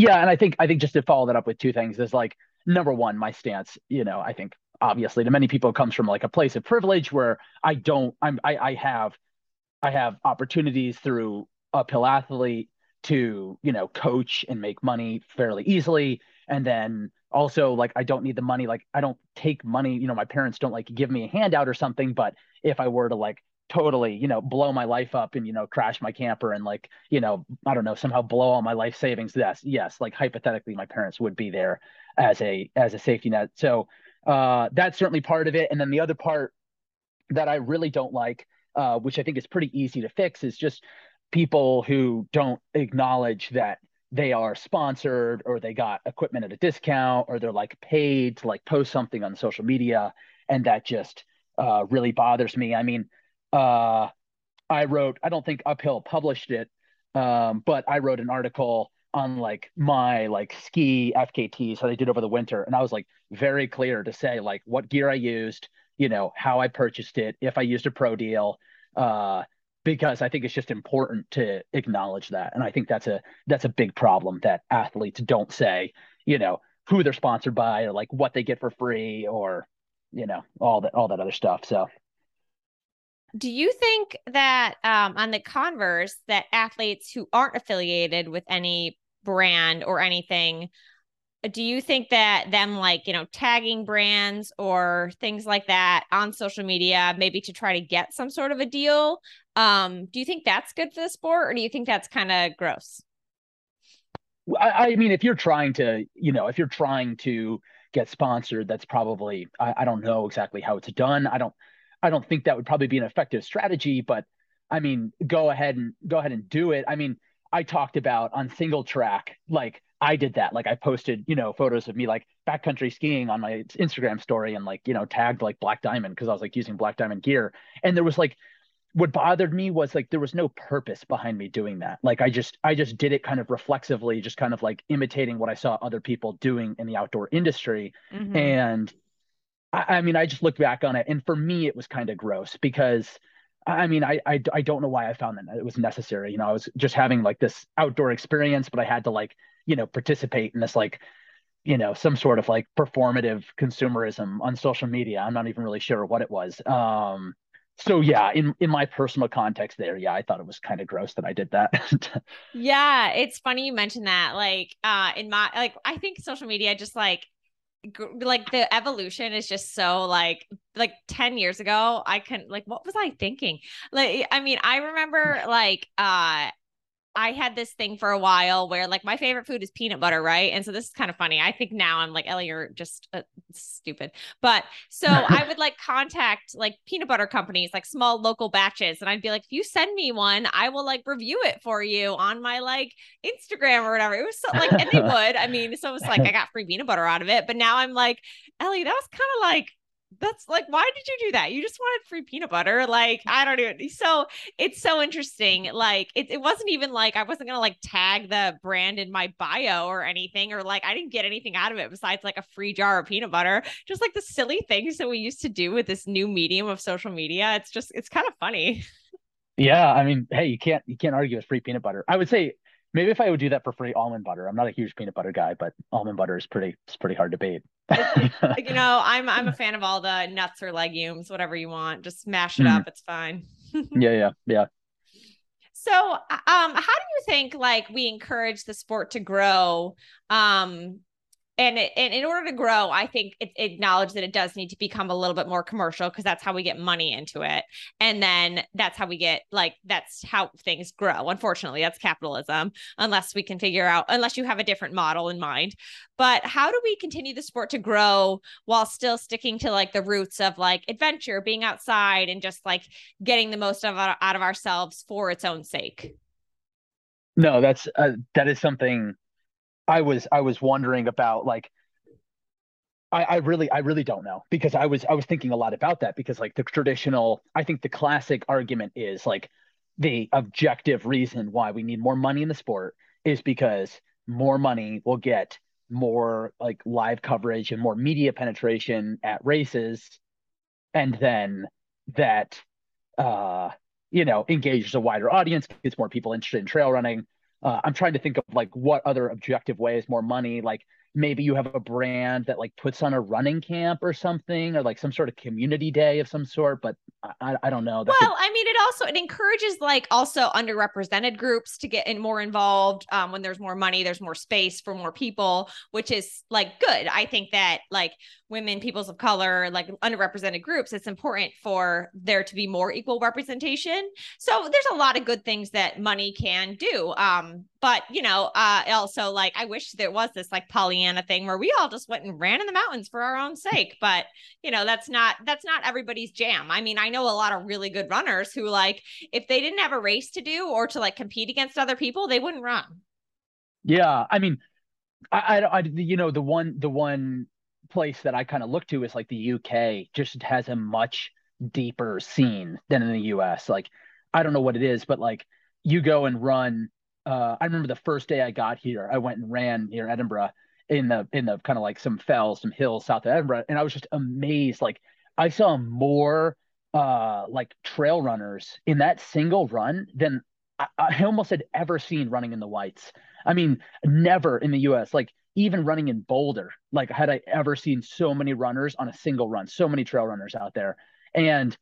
Yeah, and I think I think just to follow that up with two things is like number one, my stance. You know, I think obviously to many people comes from like a place of privilege where I don't. I'm I, I have I have opportunities through uphill athlete to you know coach and make money fairly easily, and then also like I don't need the money. Like I don't take money. You know, my parents don't like give me a handout or something. But if I were to like totally, you know, blow my life up and, you know, crash my camper and like, you know, I don't know, somehow blow all my life savings. Yes, yes, like hypothetically, my parents would be there as a as a safety net. So uh, that's certainly part of it. And then the other part that I really don't like, uh, which I think is pretty easy to fix, is just people who don't acknowledge that they are sponsored or they got equipment at a discount or they're like paid to like post something on social media and that just uh, really bothers me i mean uh, I wrote, I don't think Uphill published it, um, but I wrote an article on like my like ski FKTs, how they did over the winter. And I was like very clear to say like what gear I used, you know, how I purchased it, if I used a pro deal, uh, because I think it's just important to acknowledge that. And I think that's a that's a big problem that athletes don't say, you know, who they're sponsored by or like what they get for free or, you know, all that all that other stuff. So do you think that um, on the converse that athletes who aren't affiliated with any brand or anything do you think that them like you know tagging brands or things like that on social media maybe to try to get some sort of a deal um do you think that's good for the sport or do you think that's kind of gross I, I, mean if you're trying to you know if you're trying to get sponsored that's probably I, I don't know exactly how it's done. I don't I don't think that would probably be an effective strategy, but I mean, go ahead and go ahead and do it. I mean, I talked about on single track, like I did that. Like I posted, you know, photos of me like backcountry skiing on my Instagram story and like, you know, tagged like Black Diamond because I was like using Black Diamond gear. And there was like what bothered me was like there was no purpose behind me doing that. Like I just I just did it kind of reflexively, just kind of like imitating what I saw other people doing in the outdoor industry. Mm-hmm. And I, I mean, I just look back on it, and for me, it was kind of gross because I mean, I, I I don't know why I found that it was necessary. You know, I was just having like this outdoor experience, but I had to like you know participate in this like you know some sort of like performative consumerism on social media. I'm not even really sure what it was. Um, so yeah, in in my personal context, there, yeah, I thought it was kind of gross that I did that. *laughs* yeah, it's funny you mentioned that. Like, uh, in my like, I think social media just like like the evolution is just so like like 10 years ago i can like what was i thinking? Like i mean i remember like uh I had this thing for a while where like my favorite food is peanut butter, right? And so this is kind of funny. I think now I'm like, Ellie, you're just uh, stupid. But so I would like contact like peanut butter companies, like small local batches. And I'd be like, if you send me one, I will like review it for you on my like Instagram or whatever. It was so like, and they *laughs* would. I mean, so it was like I got free peanut butter out of it. But now I'm like, Ellie, that was kind of like that's like why did you do that? You just wanted free peanut butter like i don't even so it's so interesting like it, it wasn't even like i wasn't gonna like tag the brand in my bio or anything or like i didn't get anything out of it besides like a free jar of peanut butter just like the silly things that we used to do with this new medium of social media it's just it's kind of funny. Yeah i mean hey you can't you can't argue with free peanut butter. I would say maybe if i would do that for free almond butter i'm not a huge peanut butter guy but almond butter is pretty it's pretty hard to beat *laughs* you know, I'm I'm a fan of all the nuts or legumes, whatever you want. Just mash it mm. up. It's fine. *laughs* yeah, yeah, yeah. So, um, how do you think like we encourage the sport to grow? Um, and, it, and in order to grow, I think it, acknowledge that it does need to become a little bit more commercial because that's how we get money into it, and then that's how we get like that's how things grow. Unfortunately, that's capitalism. Unless we can figure out, unless you have a different model in mind. But how do we continue the sport to grow while still sticking to like the roots of like adventure, being outside, and just like getting the most of out of ourselves for its own sake? No, that's uh, that is something I was I was wondering about like I, I really I really don't know because I was I was thinking a lot about that because like the traditional I think the classic argument is like the objective reason why we need more money in the sport is because more money will get more like live coverage and more media penetration at races. And then that uh you know engages a wider audience gets more people interested in trail running uh, i'm trying to think of like what other objective ways more money like maybe you have a brand that like puts on a running camp or something or like some sort of community day of some sort but i, I don't know. That well could... i mean it also it encourages like also underrepresented groups to get in more involved um, when there's more money there's more space for more people which is like good. I think that like women peoples of color like underrepresented groups it's important for there to be more equal representation. So there's a lot of good things that money can do um but you know uh also like i wish there was this like pollyanna thing where we all just went and ran in the mountains for our own sake but you know that's not that's not everybody's jam. I mean i know a lot of really good runners who like if they didn't have a race to do or to like compete against other people they wouldn't run. Yeah i mean I, I, I you know the one the one place that i kind of look to is like the uk just has a much deeper scene than in the us like i don't know what it is but like you go and run uh, I remember the first day I got here, I went and ran near Edinburgh in the in the kind of like some fells, some hills south of Edinburgh, and I was just amazed. Like I saw more uh like trail runners in that single run than I, I almost had ever seen running in the whites. I mean, never in the US. Like even running in Boulder, like had I ever seen so many runners on a single run, so many trail runners out there. And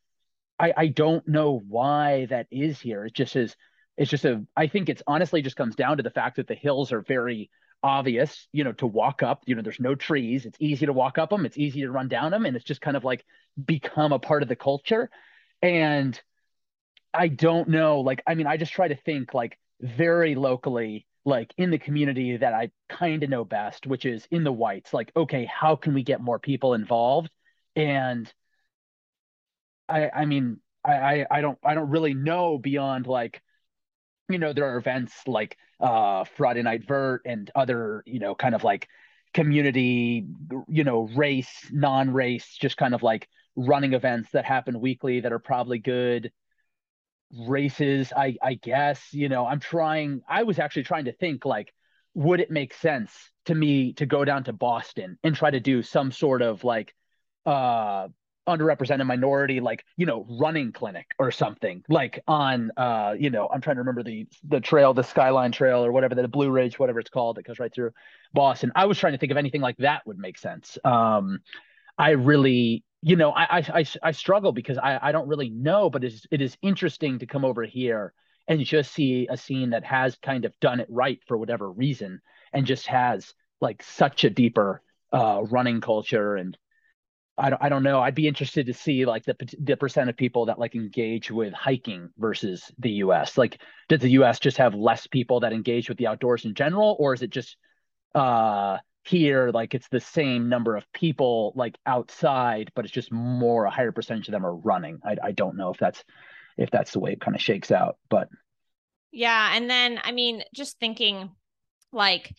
I, I don't know why that is here. It just is it's just a i think it's honestly just comes down to the fact that the hills are very obvious you know to walk up you know there's no trees. It's easy to walk up them it's easy to run down them and it's just kind of like become a part of the culture. And i don't know like i mean i just try to think like very locally like in the community that i kind of know best which is in the whites. Like okay how can we get more people involved? And i i mean i i, don't i don't really know beyond like you know, there are events like uh, Friday Night Vert and other, you know, kind of like community, you know, race, non race, just kind of like running events that happen weekly that are probably good races i i guess you know i'm trying i was actually trying to think like would it make sense to me to go down to boston and try to do some sort of like uh underrepresented minority like you know running clinic or something like on uh you know i'm trying to remember the the trail the skyline trail or whatever the blue ridge whatever it's called that goes right through boston. I was trying to think of anything like that would make sense. Um i really you know i i i, struggle because i i don't really know but it's it is interesting to come over here and just see a scene that has kind of done it right for whatever reason and just has like such a deeper uh running culture and I don't, I don't know. I'd be interested to see like the the percent of people that like engage with hiking versus the U.S. Like, does the U.S. just have less people that engage with the outdoors in general, or is it just uh, here like it's the same number of people like outside, but it's just more a higher percentage of them are running? I, I don't know if that's if that's the way it kind of shakes out, but yeah. And then I mean, just thinking like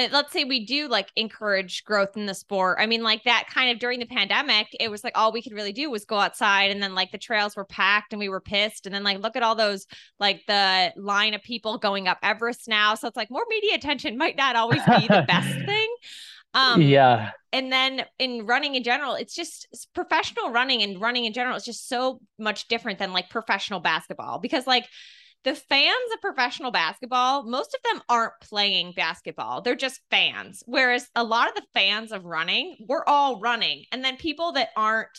and let's say we do like encourage growth in the sport. I mean, like that kind of during the pandemic, it was like all we could really do was go outside and then like the trails were packed and we were pissed. And then like look at all those like the line of people going up Everest now. So it's like more media attention might not always be the best *laughs* thing. Um yeah. And then in running in general, it's just it's professional running and running in general is just so much different than like professional basketball because like the fans of professional basketball, most of them aren't playing basketball. They're just fans. Whereas a lot of the fans of running, we're all running. And then people that aren't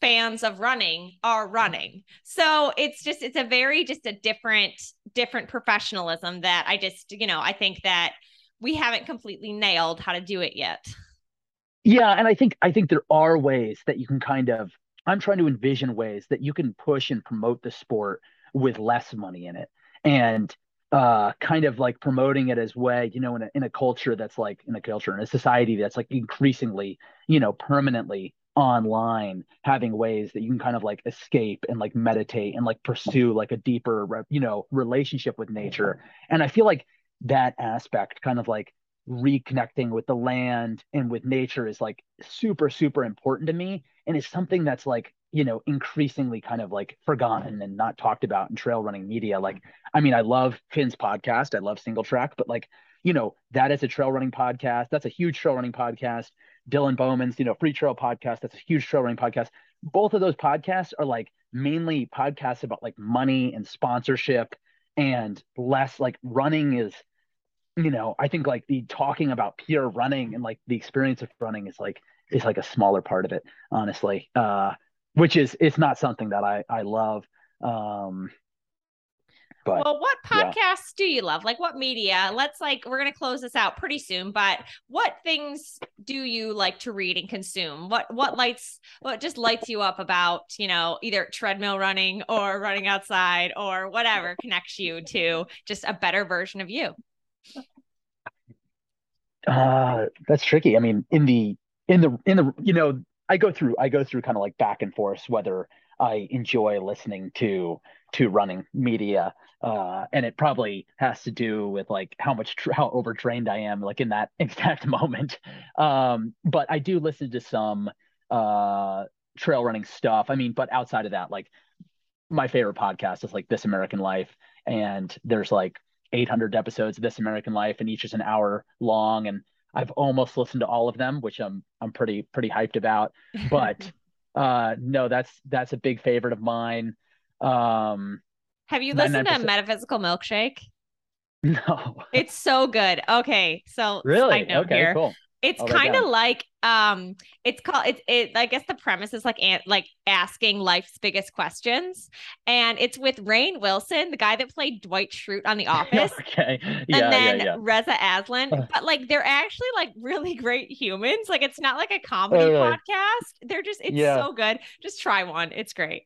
fans of running are running. So it's just it's a very just a different different professionalism that I just, you know, I think that we haven't completely nailed how to do it yet. Yeah, and I think I think there are ways that you can kind of I'm trying to envision ways that you can push and promote the sport with less money in it. And uh, kind of like promoting it as way, you know, in a in a culture that's like in a culture in a society that's like increasingly, you know, permanently online, having ways that you can kind of like escape and like meditate and like pursue like a deeper, you know, relationship with nature. And I feel like that aspect, kind of like reconnecting with the land and with nature, is like super super important to me, and it's something that's like you know increasingly kind of like forgotten and not talked about in trail running media. Like i mean i love finn's podcast i love single track but like you know that is a trail running podcast that's a huge trail running podcast. Dylan bowman's you know Freetrail podcast that's a huge trail running podcast. Both of those podcasts are like mainly podcasts about like money and sponsorship and less like running is you know i think like the talking about pure running and like the experience of running is like is like a smaller part of it honestly uh which is it's not something that I I love. Um, but well, what podcasts yeah. do you love? Like what media? Let's like we're gonna close this out pretty soon, but what things do you like to read and consume? What what lights what just lights you up about, you know, either treadmill running or running outside or whatever connects you to just a better version of you? Uh that's tricky. I mean, in the in the in the you know I go through I go through kind of like back and forth whether I enjoy listening to to running media uh, and it probably has to do with like how much how overtrained I am like in that *laughs* exact moment um, but I do listen to some uh, trail running stuff I mean but outside of that like my favorite podcast is like This American Life and there's like 800 episodes of This American Life and each is an hour long and I've almost listened to all of them, which I'm I'm pretty pretty hyped about. But *laughs* uh, no, that's that's a big favorite of mine. Um, Have you listened to Metaphysical Milkshake? *laughs* No, it's so good. Okay, so really, okay, here. cool. It's kind of like um it's called it's it I guess the premise is like an, like asking life's biggest questions and it's with Rainn Wilson, the guy that played Dwight Schrute on The *laughs* Office. okay. Yeah, and then yeah, yeah. Reza Aslan, but like they're actually like really great humans. Like it's not like a comedy oh, podcast. They're just it's yeah. so good. Just try one. It's great.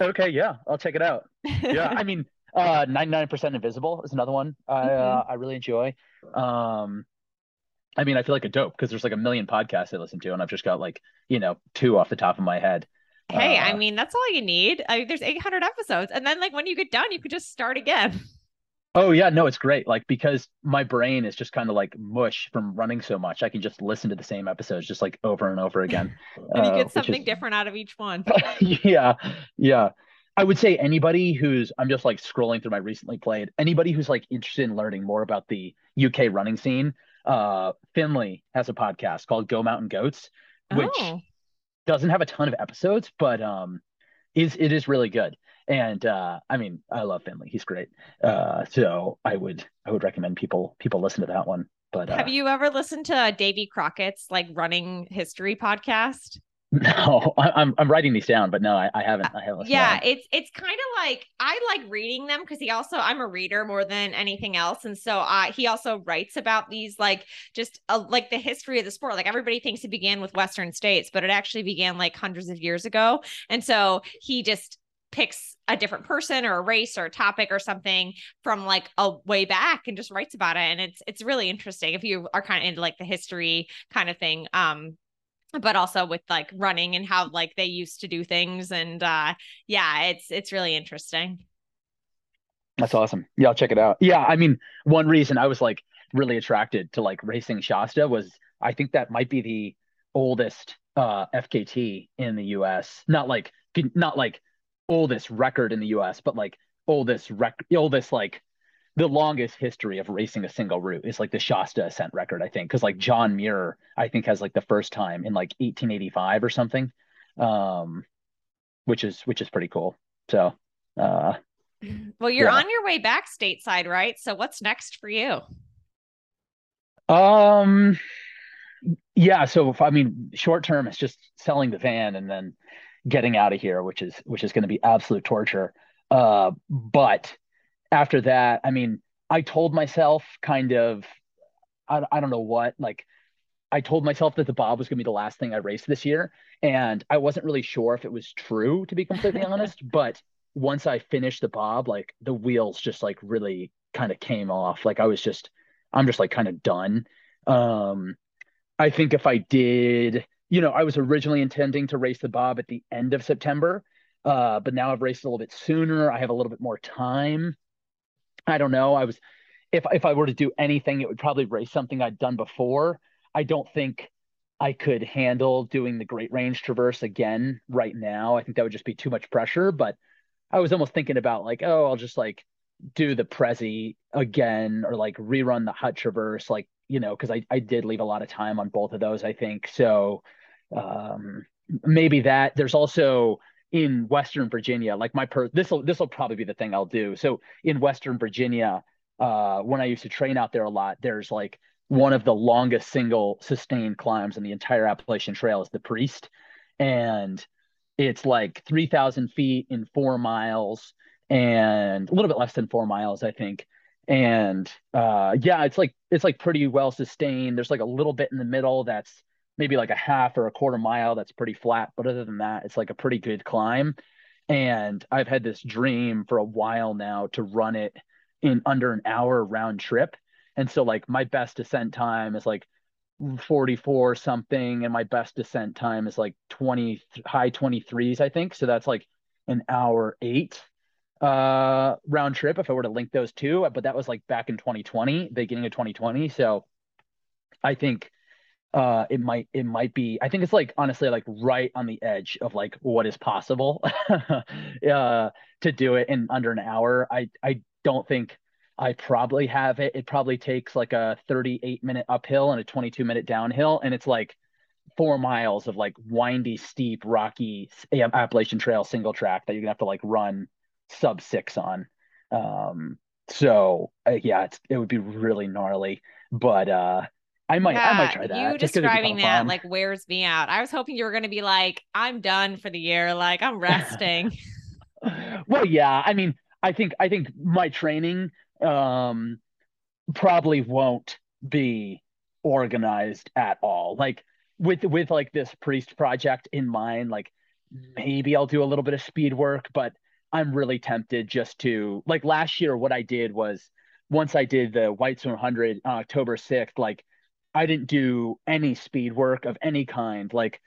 Okay, yeah. I'll check it out. Yeah, I *laughs* mean uh 99% invisible is another one I mm-hmm. uh, I really enjoy. Um I mean, I feel like a dope because there's like a million podcasts I listen to, and I've just got like you know two off the top of my head. Hey, uh, I mean that's all you need. I mean, there's 800 episodes, and then like when you get done, you could just start again. *laughs* Oh yeah, no, it's great. Like because my brain is just kind of like mush from running so much, I can just listen to the same episodes just like over and over again. *laughs* and you get uh, something is... different out of each one. *laughs* yeah, yeah. I would say anybody who's I'm just like scrolling through my recently played anybody who's like interested in learning more about the UK running scene uh, Finlay has a podcast called Go Mountain Goats, which oh. doesn't have a ton of episodes, but um, is it is really good. And uh, I mean, I love Finlay; he's great. Uh, so I would I would recommend people people listen to that one. But have uh, you ever listened to Davy Crockett's like running history podcast? *laughs* No, I'm I'm writing these down, but no, I, I haven't. I haven't. Yeah, it's it's kind of like I like reading them because he also I'm a reader more than anything else, and so uh, he also writes about these like just uh, like the history of the sport. Like everybody thinks it began with Western states, but it actually began like hundreds of years ago, and so he just picks a different person or a race or a topic or something from like a way back and just writes about it and it's it's really interesting if you are kind of into like the history kind of thing um but also with like running and how like they used to do things and uh yeah it's it's really interesting. That's awesome. Yeah check it out. Yeah i mean one reason i was like really attracted to like racing shasta was i think that might be the oldest uh fkt in the us not like not like oldest record in the us but like oldest rec oldest like the longest history of racing a single route is like the Shasta ascent record, I think, because like John Muir, I think, has like the first time in like 1885 or something, um, which is which is pretty cool. So, uh, well, you're yeah. on your way back stateside, right? So, what's next for you? Um, yeah. So, if, I mean, short term, it's just selling the van and then getting out of here, which is which is going to be absolute torture. Uh, but after that, I mean, I told myself kind of, I, I don't know what, like, I told myself that the Bob was going to be the last thing I raced this year. And I wasn't really sure if it was true, to be completely *laughs* honest. But once I finished the Bob, like the wheels just like really kind of came off. Like I was just, I'm just like kind of done. Um, I think if I did, you know, I was originally intending to race the Bob at the end of September, uh, but now I've raced a little bit sooner. I have a little bit more time. I don't know. I was, if if I were to do anything, it would probably race something I'd done before. I don't think I could handle doing the Great Range Traverse again right now. I think that would just be too much pressure. But I was almost thinking about like, oh, I'll just like do the Prezi again or like rerun the Hut Traverse, like you know, because I I did leave a lot of time on both of those. I think so. Um, maybe that. There's also in Western Virginia, like my per this will this will probably be the thing I'll do. So in Western Virginia, uh, when I used to train out there a lot, there's like one of the longest single sustained climbs in the entire Appalachian Trail is the Priest, and it's like three thousand feet in four miles, and a little bit less than four miles, I think. And uh, yeah, it's like it's like pretty well sustained. There's like a little bit in the middle that's maybe like a half or a quarter mile that's pretty flat. But other than that, it's like a pretty good climb. And I've had this dream for a while now to run it in under an hour round trip. And so like my best descent time is like 44 something and my best descent time is like 20 high 23s I think. So that's like an hour 8 uh round trip if I were to link those two, but that was like back in 2020, beginning of 2020. So I think uh it might it might be i think it's like honestly like right on the edge of like what is possible *laughs* uh to do it in under an hour. I i don't think i probably have it. It probably takes like a 38 minute uphill and a 22 minute downhill and it's like four miles of like windy steep rocky appalachian trail single track that you're gonna have to like run sub six on. Um so uh, yeah it's it would be really gnarly but uh I might, yeah, I might try that. You describing that like wears me out. I was hoping you were going to be like, I'm done for the year. Like I'm resting. *laughs* well, yeah. I mean, I think, I think my training, um, probably won't be organized at all. Like with, with like this priest project in mind, like maybe I'll do a little bit of speed work, but I'm really tempted just to like last year, what I did was once I did the Whitestone 100 on October 6th, like I didn't do any speed work of any kind, like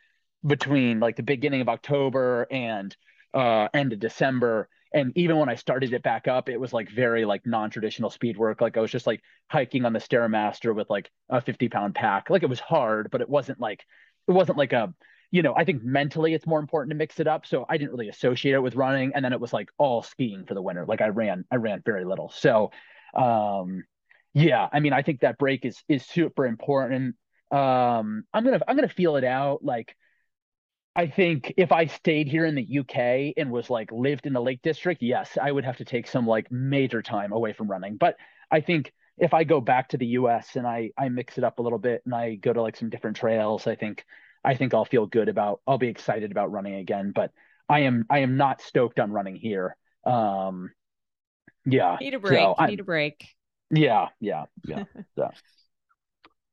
between like the beginning of October and uh, end of December. And even when I started it back up, it was like very like non-traditional speed work. Like I was just like hiking on the Stairmaster with like a 50 pound pack. Like it was hard, but it wasn't like it wasn't like a you know, I think mentally it's more important to mix it up. So I didn't really associate it with running. And then it was like all skiing for the winter. Like I ran, I ran very little. So um yeah, I mean, I think that break is is super important. Um, I'm gonna I'm gonna feel it out. Like, I think if I stayed here in the UK and was like lived in the Lake District, yes, I would have to take some like major time away from running. But I think if I go back to the US and I I mix it up a little bit and I go to like some different trails, I think I think I'll feel good about I'll be excited about running again. But I am I am not stoked on running here. Um, yeah, need a break. So need a break. Yeah, yeah, yeah. *laughs* so,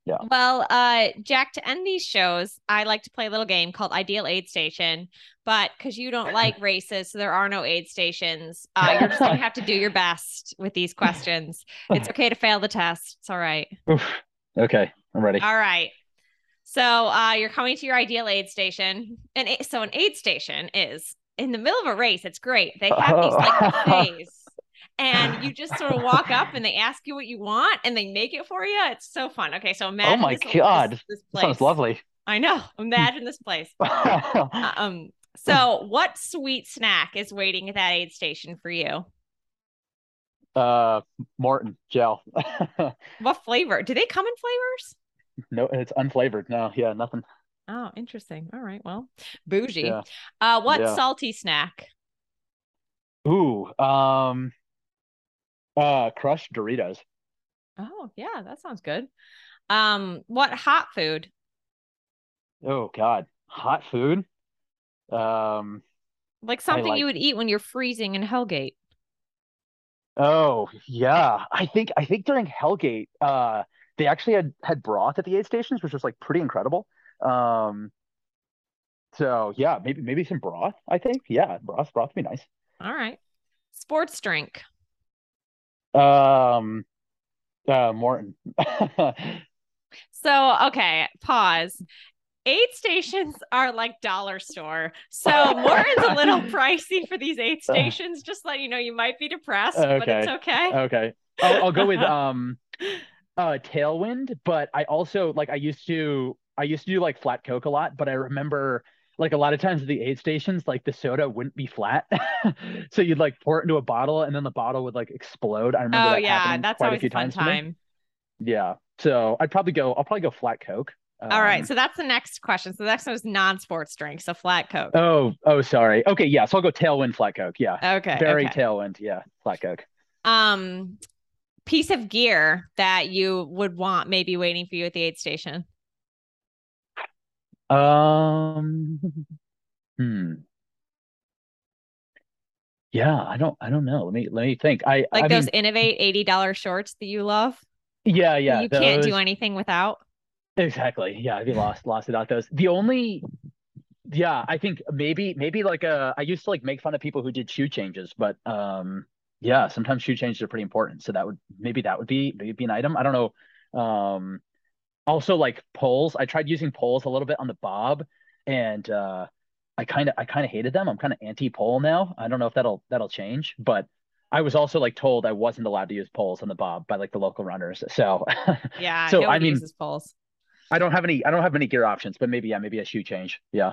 yeah. Well, uh, Jack, to end these shows, I like to play a little game called Ideal Aid Station. But because you don't like *laughs* races, so there are no aid stations, uh, you're just going to have to do your best with these questions. It's *laughs* okay to fail the test. It's all right. Oof. Okay, I'm ready. All right. So uh, you're coming to your ideal aid station. And so an aid station is in the middle of a race. It's great. They have these like buffets and you just sort of walk up and they *laughs* ask you what you want and they make it for you. It's so fun. Okay, so imagine. Oh my this, god, this, this place. sounds lovely. I know. Imagine this place. *laughs* um. So, what sweet snack is waiting at that aid station for you? Uh, Maurten gel. *laughs* what flavor? Do they come in flavors? No, it's unflavored. No, yeah, nothing. Oh, interesting. All right. Well, bougie. Yeah. Uh, what yeah. salty snack? Ooh, um, uh, crushed Doritos. Oh yeah, that sounds good. Um, what hot food? Oh God, hot food. Um, Like something like- you would eat when you're freezing in Hellgate. oh yeah, I think I think during Hellgate, uh, they actually had had broth at the aid stations, which was like pretty incredible. Um, so yeah, maybe maybe some broth. I think yeah, broth broth would be nice. All right. Sports drink. Um, uh, Maurten. *laughs* So, okay, pause. Aid stations are like dollar store. So Maurten's a little *laughs* pricey for these aid stations. Just let you know you might be depressed, but it's okay. Okay. I'll, I'll go with *laughs* um uh Tailwind, but I also like I used to I used to do like flat Coke a lot, but I remember like a lot of times at the aid stations, like the soda wouldn't be flat. *laughs* so you'd like pour it into a bottle and then the bottle would like explode. I remember Oh that yeah, happening that's quite a always few a fun times time. Yeah. So I'd probably go I'll probably go flat Coke. All right, Um, so that's the next question. So the next one is non-sports drink, so flat Coke. Oh, oh sorry. Okay, yeah, so I'll go Tailwind flat Coke. Yeah. okay. Very okay. Tailwind, yeah, flat Coke. um piece of gear that you would want maybe waiting for you at the aid station. Um, *laughs* hmm. Yeah, I don't, I don't know. Let me, let me think. I, Like I those mean, inov-8 $80 shorts that you love. yeah, yeah, you can't do anything without. exactly. Yeah, I'd be lost, lost without those. The only, yeah, I think maybe, maybe like uh, I used to like make fun of people who did shoe changes, but um, yeah, sometimes shoe changes are pretty important. So that would maybe that would be maybe be an item. I don't know. Um, also like poles. I tried using poles a little bit on the bob, and uh, I kind of I kind of hated them. I'm kind of anti pole now. I don't know if that'll that'll change, but I was also like told I wasn't allowed to use poles on the bob by like the local runners. So Yeah, *laughs* So, I mean- uses poles. I don't have any I don't have any gear options, but maybe yeah, maybe a shoe change. Yeah.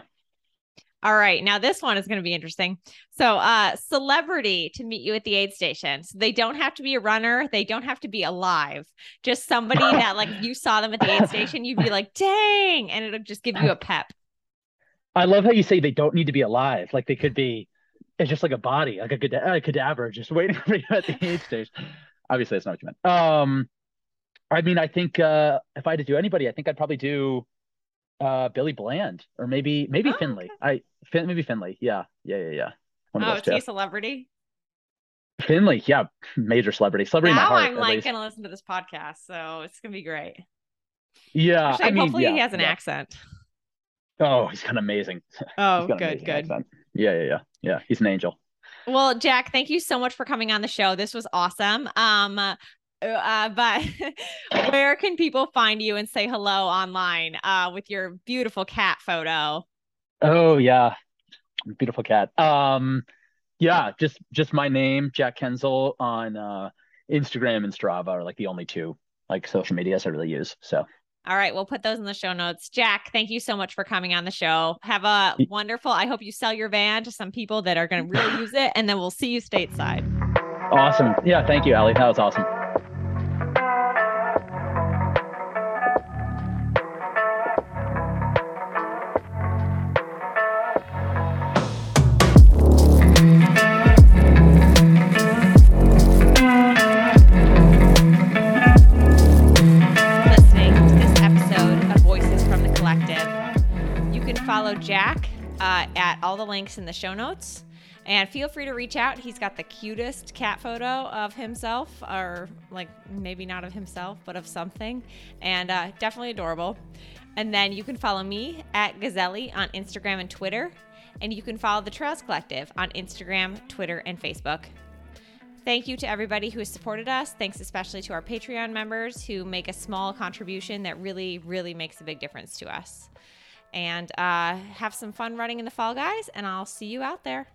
All right, now this one is going to be interesting. So, uh, celebrity to meet you at the aid station. So they don't have to be a runner. They don't have to be alive. Just somebody that, like, you saw them at the aid station, you'd be like, "Dang!" and it'll just give you a pep. I love how you say they don't need to be alive. Like they could be, it's just like a body, like a, cada- a cadaver just *laughs* waiting for you at the aid station. Obviously, that's not what you meant. Um, I mean, I think uh, if I had to do anybody, I think I'd probably do uh, Billy Bland or maybe maybe Oh, Finlay. I fin- maybe Finlay. Yeah, yeah, yeah, yeah. One Oh, is he a celebrity? Finlay, yeah, major celebrity, celebrity now heart. I'm like least. to listen to this podcast, so it's going to be great. Yeah, Actually, I mean, hopefully yeah, he has an yeah. accent. Oh, he's kind of amazing. *laughs* Oh, got good, amazing good. accent. Yeah, yeah, yeah, yeah. He's an angel. Well, Jack, thank you so much for coming on the show. This was awesome. Um, uh, but *laughs* where can people find you and say hello online uh, with your beautiful cat photo? Oh yeah, beautiful cat. Um, yeah, just just my name, Jack Kuenzle, on uh, Instagram and Strava are like the only two like social medias I really use. So All right, we'll put those in the show notes. Jack, thank you so much for coming on the show. Have a wonderful. I hope you sell your van to some people that are going to really use it, and then we'll see you stateside. awesome. Yeah, thank you, Ali. That was awesome. Jack uh, at all the links in the show notes. And feel free to reach out. He's got the cutest cat photo of himself, or like maybe not of himself, but of something. And uh, definitely adorable. And then you can follow me at Gazelli on Instagram and Twitter. And you can follow the Trails Collective on Instagram, Twitter, and Facebook. Thank you to everybody who has supported us. Thanks especially to our Patreon members who make a small contribution that really, really makes a big difference to us. And uh, have some fun running in the fall, guys, and I'll see you out there.